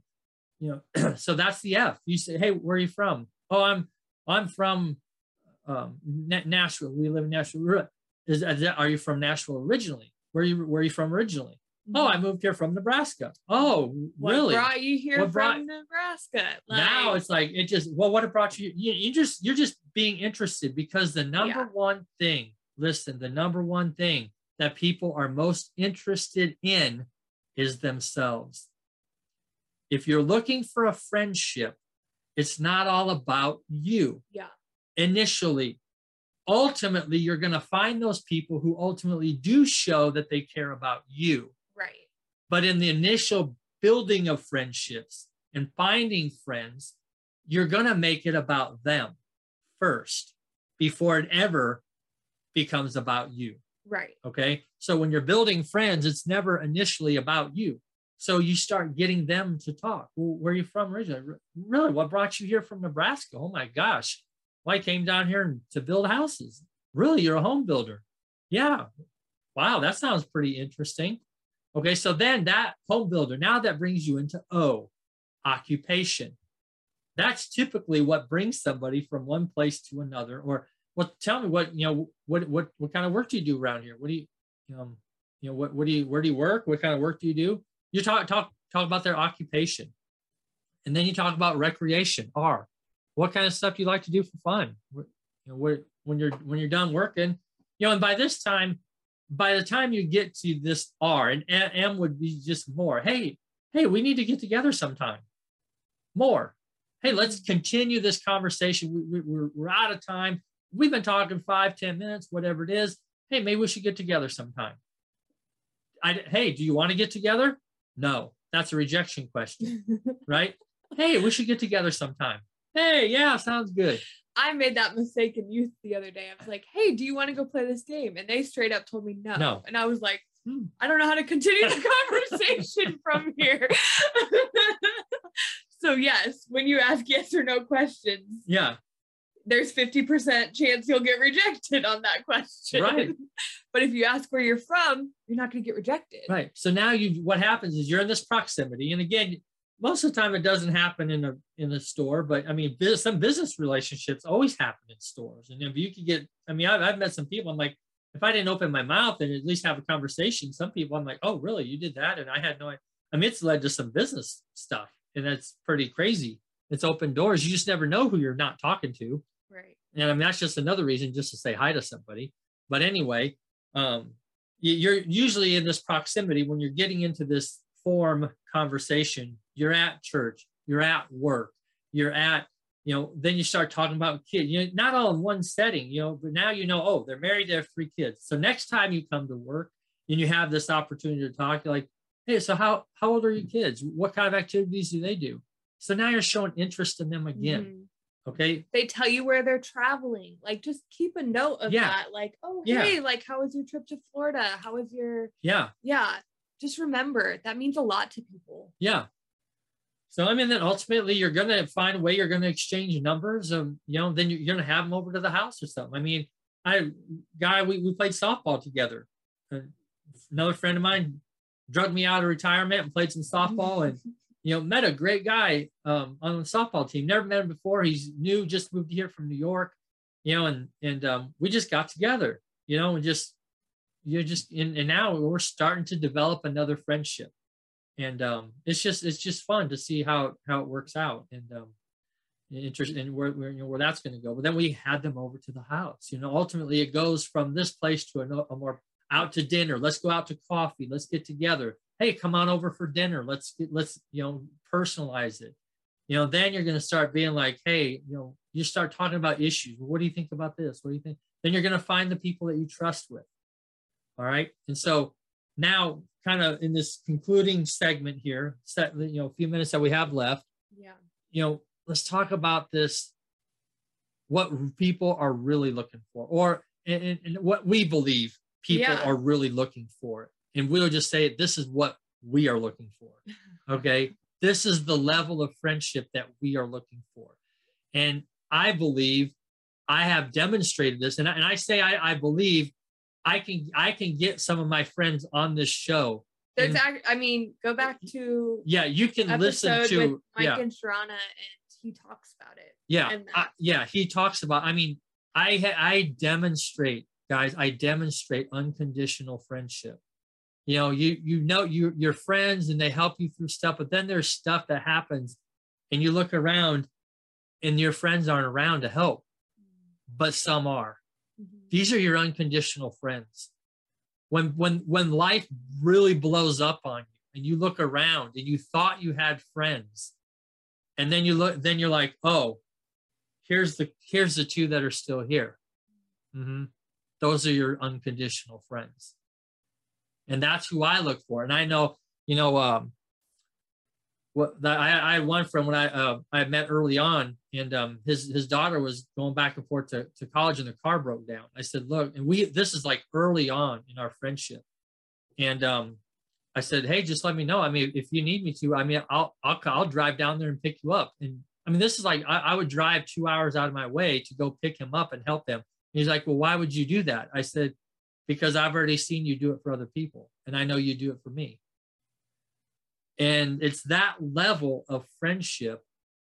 You know, <clears throat> so that's the F. You say, hey, where are you from? Oh, I'm I'm from um, Na- Nashville. We live in Nashville. Is, is that, are you from Nashville originally? Where are you where are you from originally? Oh, I moved here from Nebraska. Oh, Mm-hmm. what really? brought you here What brought- from Nebraska? now Like, it's like it just well, what brought you? You, you just you're just being interested because the number Yeah. one thing. Listen, the number one thing that people are most interested in is themselves. If you're looking for a friendship, it's not all about you yeah, initially. Ultimately, you're going to find those people who ultimately do show that they care about you. right. But in the initial building of friendships and finding friends, you're going to make it about them first before it ever becomes about you. Right. Okay. So when you're building friends, it's never initially about you. So you start getting them to talk. Well, where are you from originally? Really? What brought you here from Nebraska? Oh my gosh. Well, I came down here to build houses. Really? You're a home builder? Yeah. Wow. That sounds pretty interesting. Okay. So then that home builder, now that brings you into O, occupation. That's typically what brings somebody from one place to another or well, tell me what you know. What what what kind of work do you do around here? What do you, um, you know, what what do you where do you work? What kind of work do you do? You talk talk talk about their occupation, and then you talk about recreation. R, what kind of stuff do you like to do for fun? You know, where when you're when you're done working, you know, and by this time, by the time you get to this R, and M would be just more. Hey, hey, we need to get together sometime. More. Hey, let's continue this conversation. We, we, we're, out of time we've been talking five, ten minutes, whatever it is. Hey, maybe we should get together sometime. I, hey, do you want to get together? No, that's a rejection question, <laughs> right? hey, we should get together sometime. Hey, yeah, sounds good. I made that mistake in youth the other day. I was like, "Hey, do you want to go play this game?" And they straight up told me no. No. And I was like, Hmm. "I don't know how to continue the <laughs> conversation from here." <laughs> so yes, when you ask yes or no questions, Yeah, there's 50% chance you'll get rejected on that question. Right. <laughs> but if you ask where you're from, you're not going to get rejected. right. So now you, what happens is you're in this proximity, and again, most of the time it doesn't happen in a in a store, but I mean, bus- some business relationships always happen in stores. And if you could get, I mean, I've, I've met some people. I'm like, if I didn't open my mouth and at least have a conversation, some people I'm like, oh, really? You did that? And I had no idea. I mean, it's led to some business stuff, and that's pretty crazy. It's open doors. You just never know who you're not talking to. Right. And I mean, that's just another reason just to say hi to somebody. But anyway, um, you- you're usually in this proximity when you're getting into this form conversation. You're at church, you're at work, you're at, you know, then you start talking about kids. You know, not all in one setting, you know, but now you know, oh, they're married, they have three kids. So next time you come to work, and you have this opportunity to talk, you're like, hey, so how how old are your kids? What kind of activities do they do? So now you're showing interest in them again. Mm-hmm. Okay. They tell you where they're traveling. Like just keep a note of yeah. that. Like, oh yeah. hey, like how was your trip to Florida? How was your Yeah. Yeah. Just remember that means a lot to people. Yeah. So I mean, then ultimately you're gonna find a way you're gonna exchange numbers and you know, then you're gonna have them over to the house or something. I mean, I guy we, we played softball together. Uh, another friend of mine drugged me out of retirement and played some softball and <laughs> you know, met a great guy um, on the softball team. Never met him before. He's new, just moved here from New York, you know, and and um, we just got together, you know, and just you know, just and, and now we're starting to develop another friendship, and um, it's just it's just fun to see how how it works out and um, and where, where you know where that's going to go. But then we had them over to the house. You know, ultimately it goes from this place to a, a more out to dinner. Let's go out to coffee. Let's get together hey come on over for dinner. Let's get let's you know personalize it. You know then you're going to start being like hey you know you start talking about issues. What do you think about this? What do you think? Then you're going to find the people that you trust with. All right? And so now kind of in this concluding segment here set you know a few minutes that we have left yeah. you know let's talk about this what people are really looking for or and, and what we believe people yeah. are really looking for and we'll just say this is what we are looking for. <laughs> Okay? This is the level of friendship that we are looking for. And i believe i have demonstrated this and I, and I say I, I believe i can i can get some of my friends on this show. There's and, i mean go back to yeah you can listen to mike yeah. and sharana and he talks about it yeah I, yeah he talks about i mean i i demonstrate guys i demonstrate unconditional friendship you know you you know you your friends and they help you through stuff but then there's stuff that happens and you look around and your friends aren't around to help but some are mm-hmm. these are your unconditional friends when when when life really blows up on you and you look around and you thought you had friends and then you look then you're like oh here's the here's the two that are still here mm-hmm. those are your unconditional friends and that's who I look for. And I know, you know, um, what I, I had one friend when I uh, I met early on, and um, his his daughter was going back and forth to, to college, and the car broke down. I said, look, and we this is like early on in our friendship, and um, I said, hey, just let me know. I mean, if you need me to, I mean, I'll I'll I'll drive down there and pick you up. And I mean, this is like I, I would drive two hours out of my way to go pick him up and help him. he's like, well, why would you do that? I said, because I've already seen you do it for other people and I know you do it for me. And it's that level of friendship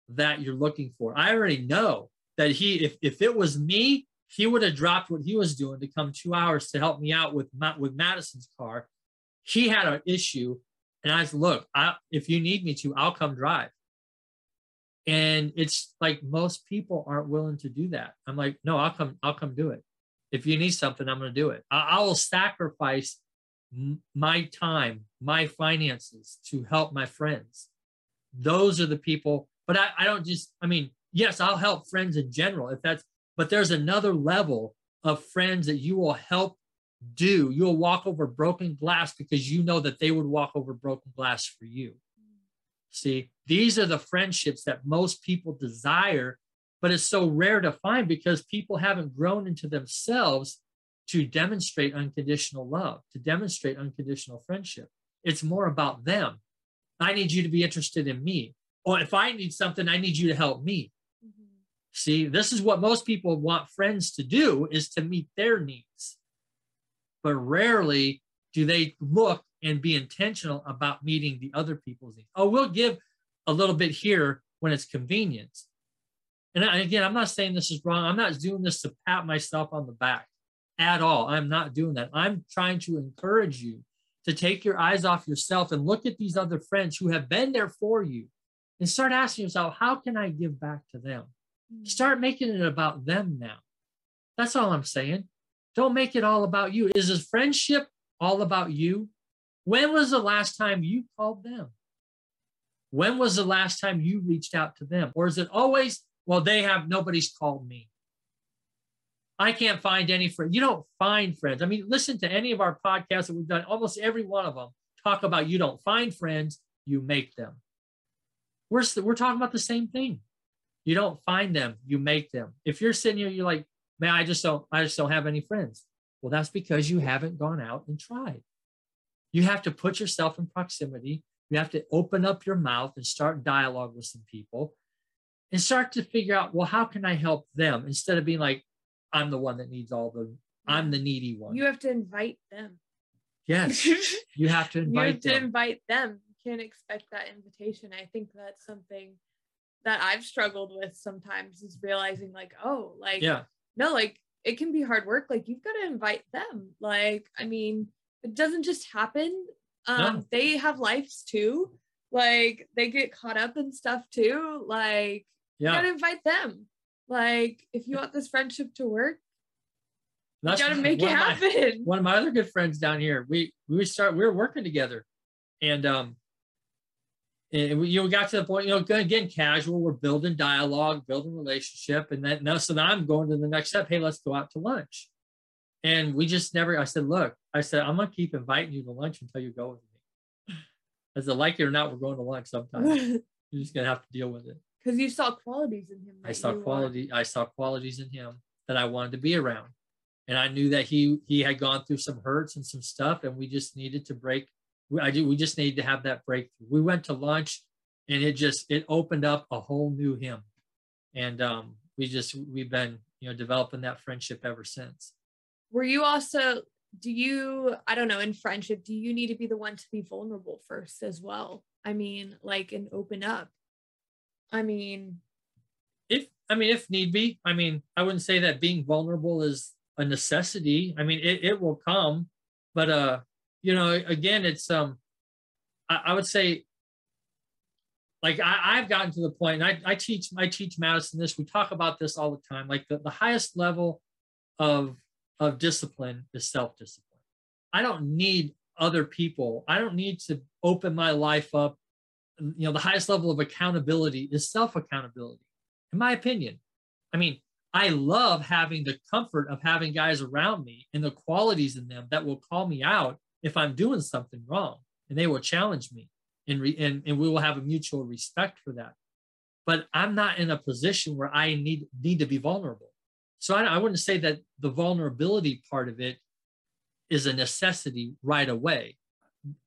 that you're looking for. I already know that he, if, if it was me, he would have dropped what he was doing to come two hours to help me out with, my, with Madison's car. He had an issue. And I said, look, I, if you need me to, I'll come drive. And it's like most people aren't willing to do that. I'm like, no, I'll come, I'll come do it. If you need something, I'm going to do it. I, I will sacrifice m- my time, my finances to help my friends. Those are the people. But I, I don't just, I mean, yes, I'll help friends in general if that's, but there's another level of friends that you will help do. You'll walk over broken glass because you know that they would walk over broken glass for you. See, these are the friendships that most people desire but it's so rare to find because people haven't grown into themselves to demonstrate unconditional love, to demonstrate unconditional friendship. It's more about them. I need you to be interested in me. Or if I need something, I need you to help me. Mm-hmm. See, this is what most people want friends to do is to meet their needs. But rarely do they look and be intentional about meeting the other people's needs. Oh, we'll give a little bit here when it's convenient. And again, I'm not saying this is wrong. I'm not doing this to pat myself on the back at all. I'm not doing that. I'm trying to encourage you to take your eyes off yourself and look at these other friends who have been there for you and start asking yourself, how can I give back to them? Mm. Start making it about them now. That's all I'm saying. Don't make it all about you. Is this friendship all about you? When was the last time you called them? When was the last time you reached out to them? Or is it always well, they have nobody's called me. I can't find any friends. You don't find friends. I mean, listen to any of our podcasts that we've done, almost every one of them talk about you don't find friends, you make them. We're, we're talking about the same thing. You don't find them, you make them. If you're sitting here, you're like, man, I just don't, I just don't have any friends. Well, that's because you haven't gone out and tried. You have to put yourself in proximity. You have to open up your mouth and start dialogue with some people and start to figure out, well, how can I help them instead of being like, I'm the one that needs all the, I'm the needy one. You have to invite them. Yes. <laughs> you have to invite you have them. to invite them. You can't expect that invitation. I think that's something that I've struggled with sometimes is realizing like, oh, like, yeah. no, like it can be hard work. Like you've got to invite them. Like, I mean, it doesn't just happen. Um, no. they have lives too. Like they get caught up in stuff too. Like yeah. you gotta invite them. Like if you want this friendship to work, That's you gotta make it happen. My, one of my other good friends down here, we we start we were working together, and um, and we, you know, we got to the point, you know, again, casual, we're building dialogue, building relationship. And then, no, so then I'm going to the next step. Hey, let's go out to lunch. And we just never, I said, look, I said, I'm to keep inviting you to lunch until you go with me. I said, like it or not, we're going to lunch sometime. <laughs> You're just to have to deal with it. Because you saw qualities in him. I saw quality. I saw qualities in him that I wanted to be around. And I knew that he he had gone through some hurts and some stuff, and we just needed to break I do, we just need to have that breakthrough. We went to lunch and it just, it opened up a whole new him. And um, we just, we've been, you know, developing that friendship ever since. Were you also, do you, I don't know, in friendship, do you need to be the one to be vulnerable first as well? I mean, like, and open up. I mean, if, I mean, if need be, I mean, I wouldn't say that being vulnerable is a necessity. I mean, it, it will come, but, uh, you know, again, it's um, I, I would say, like I, have gotten to the point, and I, I teach, I teach Madison this. We talk about this all the time. Like the, the highest level of of discipline is self discipline. I don't need other people. I don't need to open my life up. You know, the highest level of accountability is self accountability, in my opinion. I mean, I love having the comfort of having guys around me and the qualities in them that will call me out if I'm doing something wrong, and they will challenge me, and, re, and, and we will have a mutual respect for that. But I'm not in a position where I need need to be vulnerable. So I, I wouldn't say that the vulnerability part of it is a necessity right away.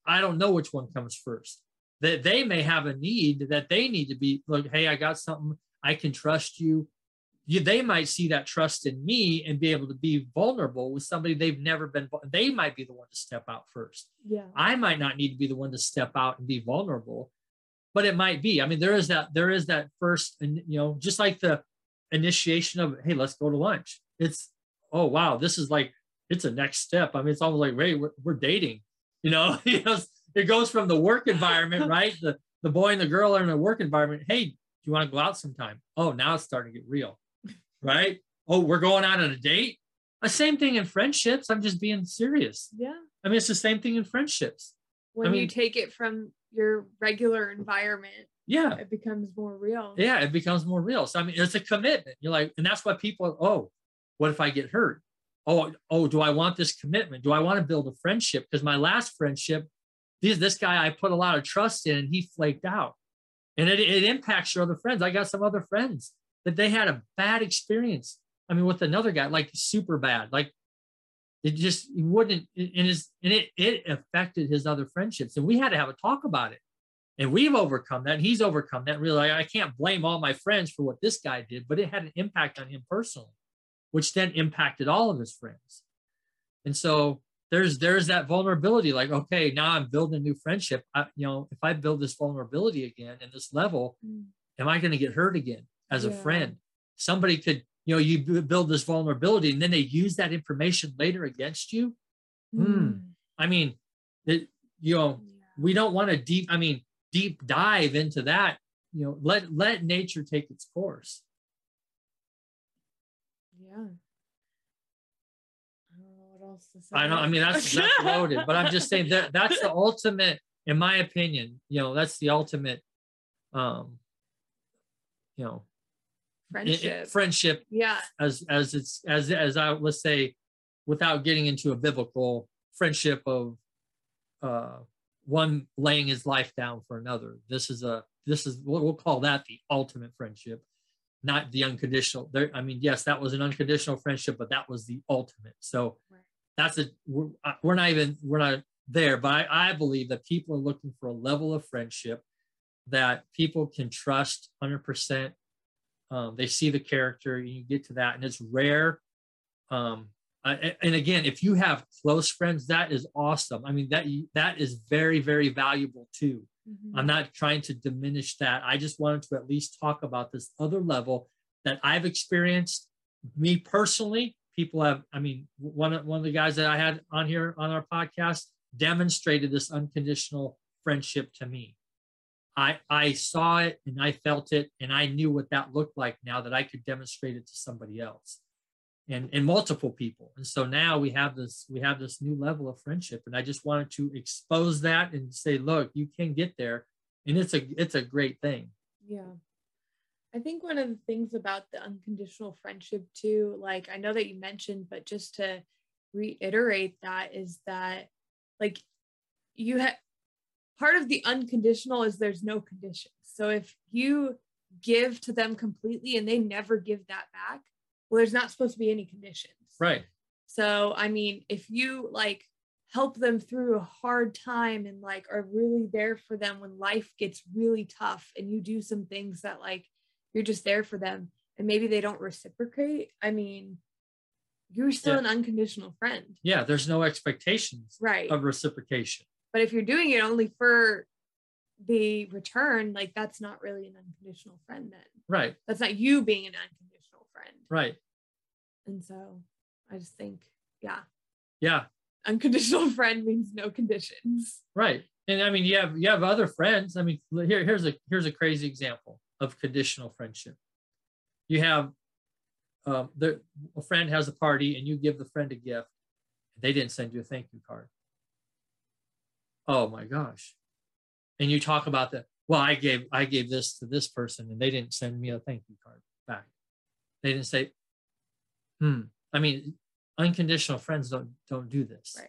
I don't know which one comes first. That they may have a need that they need to be like, hey, I got something. I can trust you. You, they might see that trust in me and be able to be vulnerable with somebody they've never been they might be the one to step out first. Yeah. I might not need to be the one to step out and be vulnerable but it might be. I mean there is that there is that first and you know just like the initiation of hey let's go to lunch. It's oh wow this is like it's a next step. I mean it's almost like wait we're, we're dating you know <laughs> it goes from the work environment right the the boy and the girl are in a work environment hey do you want to go out sometime oh now it's starting to get real right? Oh, we're going out on a date. The same thing in friendships. I'm just being serious. Yeah. I mean, it's the same thing in friendships. When I mean, you take it from your regular environment, yeah, it becomes more real. Yeah, it becomes more real. So I mean, it's a commitment. You're like, and that's why people. Oh, what if I get hurt? Oh, oh, do I want this commitment? Do I want to build a friendship? Because my last friendship, this this guy I put a lot of trust in, and he flaked out, and it, it impacts your other friends. I got some other friends that they had a bad experience. I mean, with another guy, like super bad, like it just wouldn't and his and it it affected his other friendships. And we had to have a talk about it. And we've overcome that. And he's overcome that. Really, I can't blame all my friends for what this guy did, but it had an impact on him personally, which then impacted all of his friends. And so there's there's that vulnerability. Like, okay, now I'm building a new friendship. I, you know, if I build this vulnerability again and this level, mm. am I going to get hurt again? as yeah. a friend. Somebody could, you know, you build this vulnerability and then they use that information later against you. Hmm. Mm. I mean, it, you know, yeah. we don't want to deep, I mean, deep dive into that. You know, let let nature take its course. Yeah. I don't know else to say. I know. I mean, that's that's <laughs> loaded, but I'm just saying that that's the ultimate, in my opinion. You know, that's the ultimate. Um, you know, friendship. friendship yeah. as as it's as as I let's say, without getting into a biblical friendship of uh one laying his life down for another. This is a this is we'll, we'll call that the ultimate friendship, not the unconditional. There, I mean, yes, that was an unconditional friendship, but that was the ultimate. So Right. That's a we're, uh, we're not even we're not there. But I, I believe that people are looking for a level of friendship that people can trust 100%. Um, they see the character, and you get to that, and it's rare. Um, I- and again, if you have close friends, that is awesome. I mean, that that is very, very valuable too. Mhm. I'm not trying to diminish that. I just wanted to at least talk about this other level that I've experienced. Me personally, people have. I mean, one of one of the guys that I had on here on our podcast demonstrated this unconditional friendship to me. I I saw it and I felt it and I knew what that looked like now that I could demonstrate it to somebody else and and multiple people and so now we have this we have this new level of friendship and i just wanted to expose that and say look you can get there and it's a it's a great thing Yeah. I think one of the things about the unconditional friendship too, like I know that you mentioned, but just to reiterate that is that like you have part of the unconditional is there's no conditions. So if you give to them completely and they never give that back, well, there's not supposed to be any conditions. right So, I mean, if you like help them through a hard time and like are really there for them when life gets really tough and you do some things that like you're just there for them and maybe they don't reciprocate, I mean, you're still Yeah. an unconditional friend. yeah there's no expectations Right. of reciprocation But if you're doing it only for the return, like that's not really an unconditional friend then. right That's not you being an unconditional friend. right And so I just think, yeah, yeah unconditional <laughs> friend means no conditions. right and i mean you have you have other friends i mean here here's a here's a crazy example of conditional friendship. You have um the a friend has a party and you give the friend a gift they didn't send you a thank you card. Oh my gosh. And you talk about that well i gave i gave this to this person and they didn't send me a thank you card back. They didn't say hmm i mean unconditional friends don't don't do this. Right.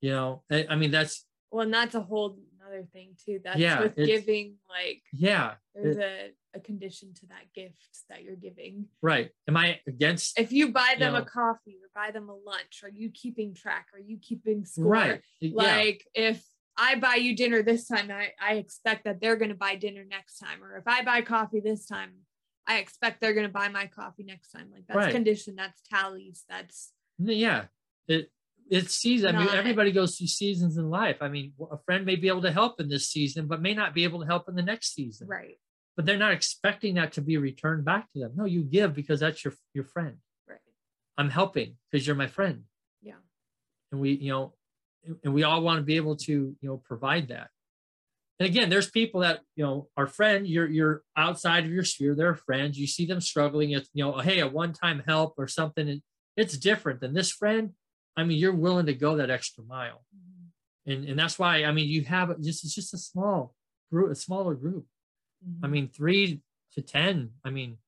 you know i, I mean that's Well, that's a whole another thing too. That's Yeah, with giving, like yeah there's a, a condition to that gift that you're giving. right am i against If you buy them Yeah. a coffee or buy them a lunch, are you keeping track? Are you keeping score? right yeah Like if I buy you dinner this time, I, I expect that they're gonna buy dinner next time. Or if I buy coffee this time, I expect they're gonna buy my coffee next time. Like that's Right. condition, that's tallies, that's yeah it it's season. I mean, everybody goes through seasons in life. I mean, a friend may be able to help in this season, but may not be able to help in the next season. right. But they're not expecting that to be returned back to them. No, you give because that's your your friend. Right. I'm helping because you're my friend, Yeah. and we, you know, and we all want to be able to, you know, provide that. And again, there's people that you know are friend. You're you're outside of your sphere. They're friends. You see them struggling. It's you know, hey, a one-time help or something. It's different than this friend. I mean, you're willing to go that extra mile, Mhm. and and that's why I mean, you have just it's just a small group, a smaller group. I Mhm. mean, three to ten. I mean,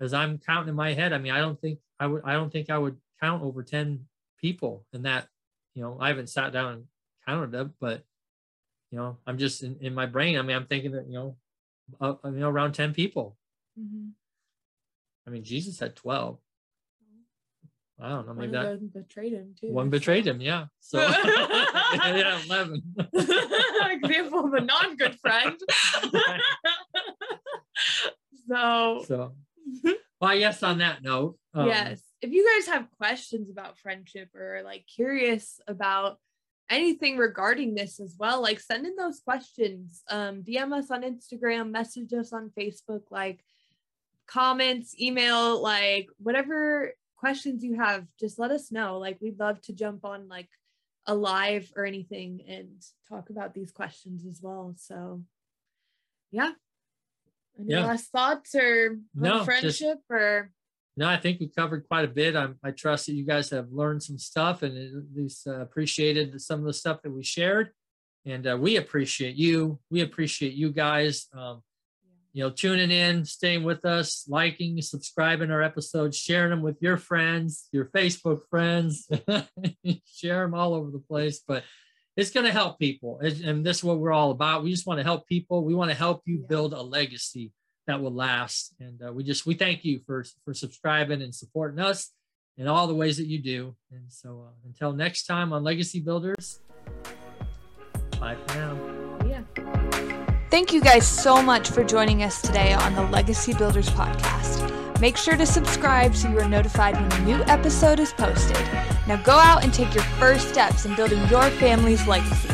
as I'm counting in my head, I mean, I don't think I would. I don't think I would count over ten people in that. You know, I haven't sat down and counted them, but you know, I'm just in, in my brain. I mean, I'm thinking that you know, uh, you know, around ten people. Mhm. I mean, Jesus had twelve. I don't know, maybe that betrayed him too. one betrayed him. Yeah, so <laughs> yeah, eleven. <laughs> Example of a non-good friend. <laughs> so so, well, I guess on that note, um, yes, if you guys have questions about friendship or like curious about anything regarding this as well, like send in those questions. Um, DM us on Instagram, message us on Facebook, like comments, email, like whatever questions you have, just let us know. Like we'd love to jump on like a live or anything and talk about these questions as well. So yeah. Any Yeah. last thoughts or No, on just- friendship or No, I think we covered quite a bit. I'm, I trust that you guys have learned some stuff and at least uh, appreciated some of the stuff that we shared. And uh, we appreciate you. We appreciate you guys. Um, you know, tuning in, staying with us, liking, subscribing our episodes, sharing them with your friends, your Facebook friends, <laughs> share them all over the place. But it's going to help people. And this is what we're all about. We just want to help people. We want to help you build a legacy that will last. And uh, we just, we thank you for, for subscribing and supporting us in all the ways that you do. And so uh, until next time on Legacy Builders, bye for now. Thank you guys so much for joining us today on the Legacy Builders podcast. Make sure to subscribe so you are notified when a new episode is posted. Now go out and take your first steps in building your family's legacy.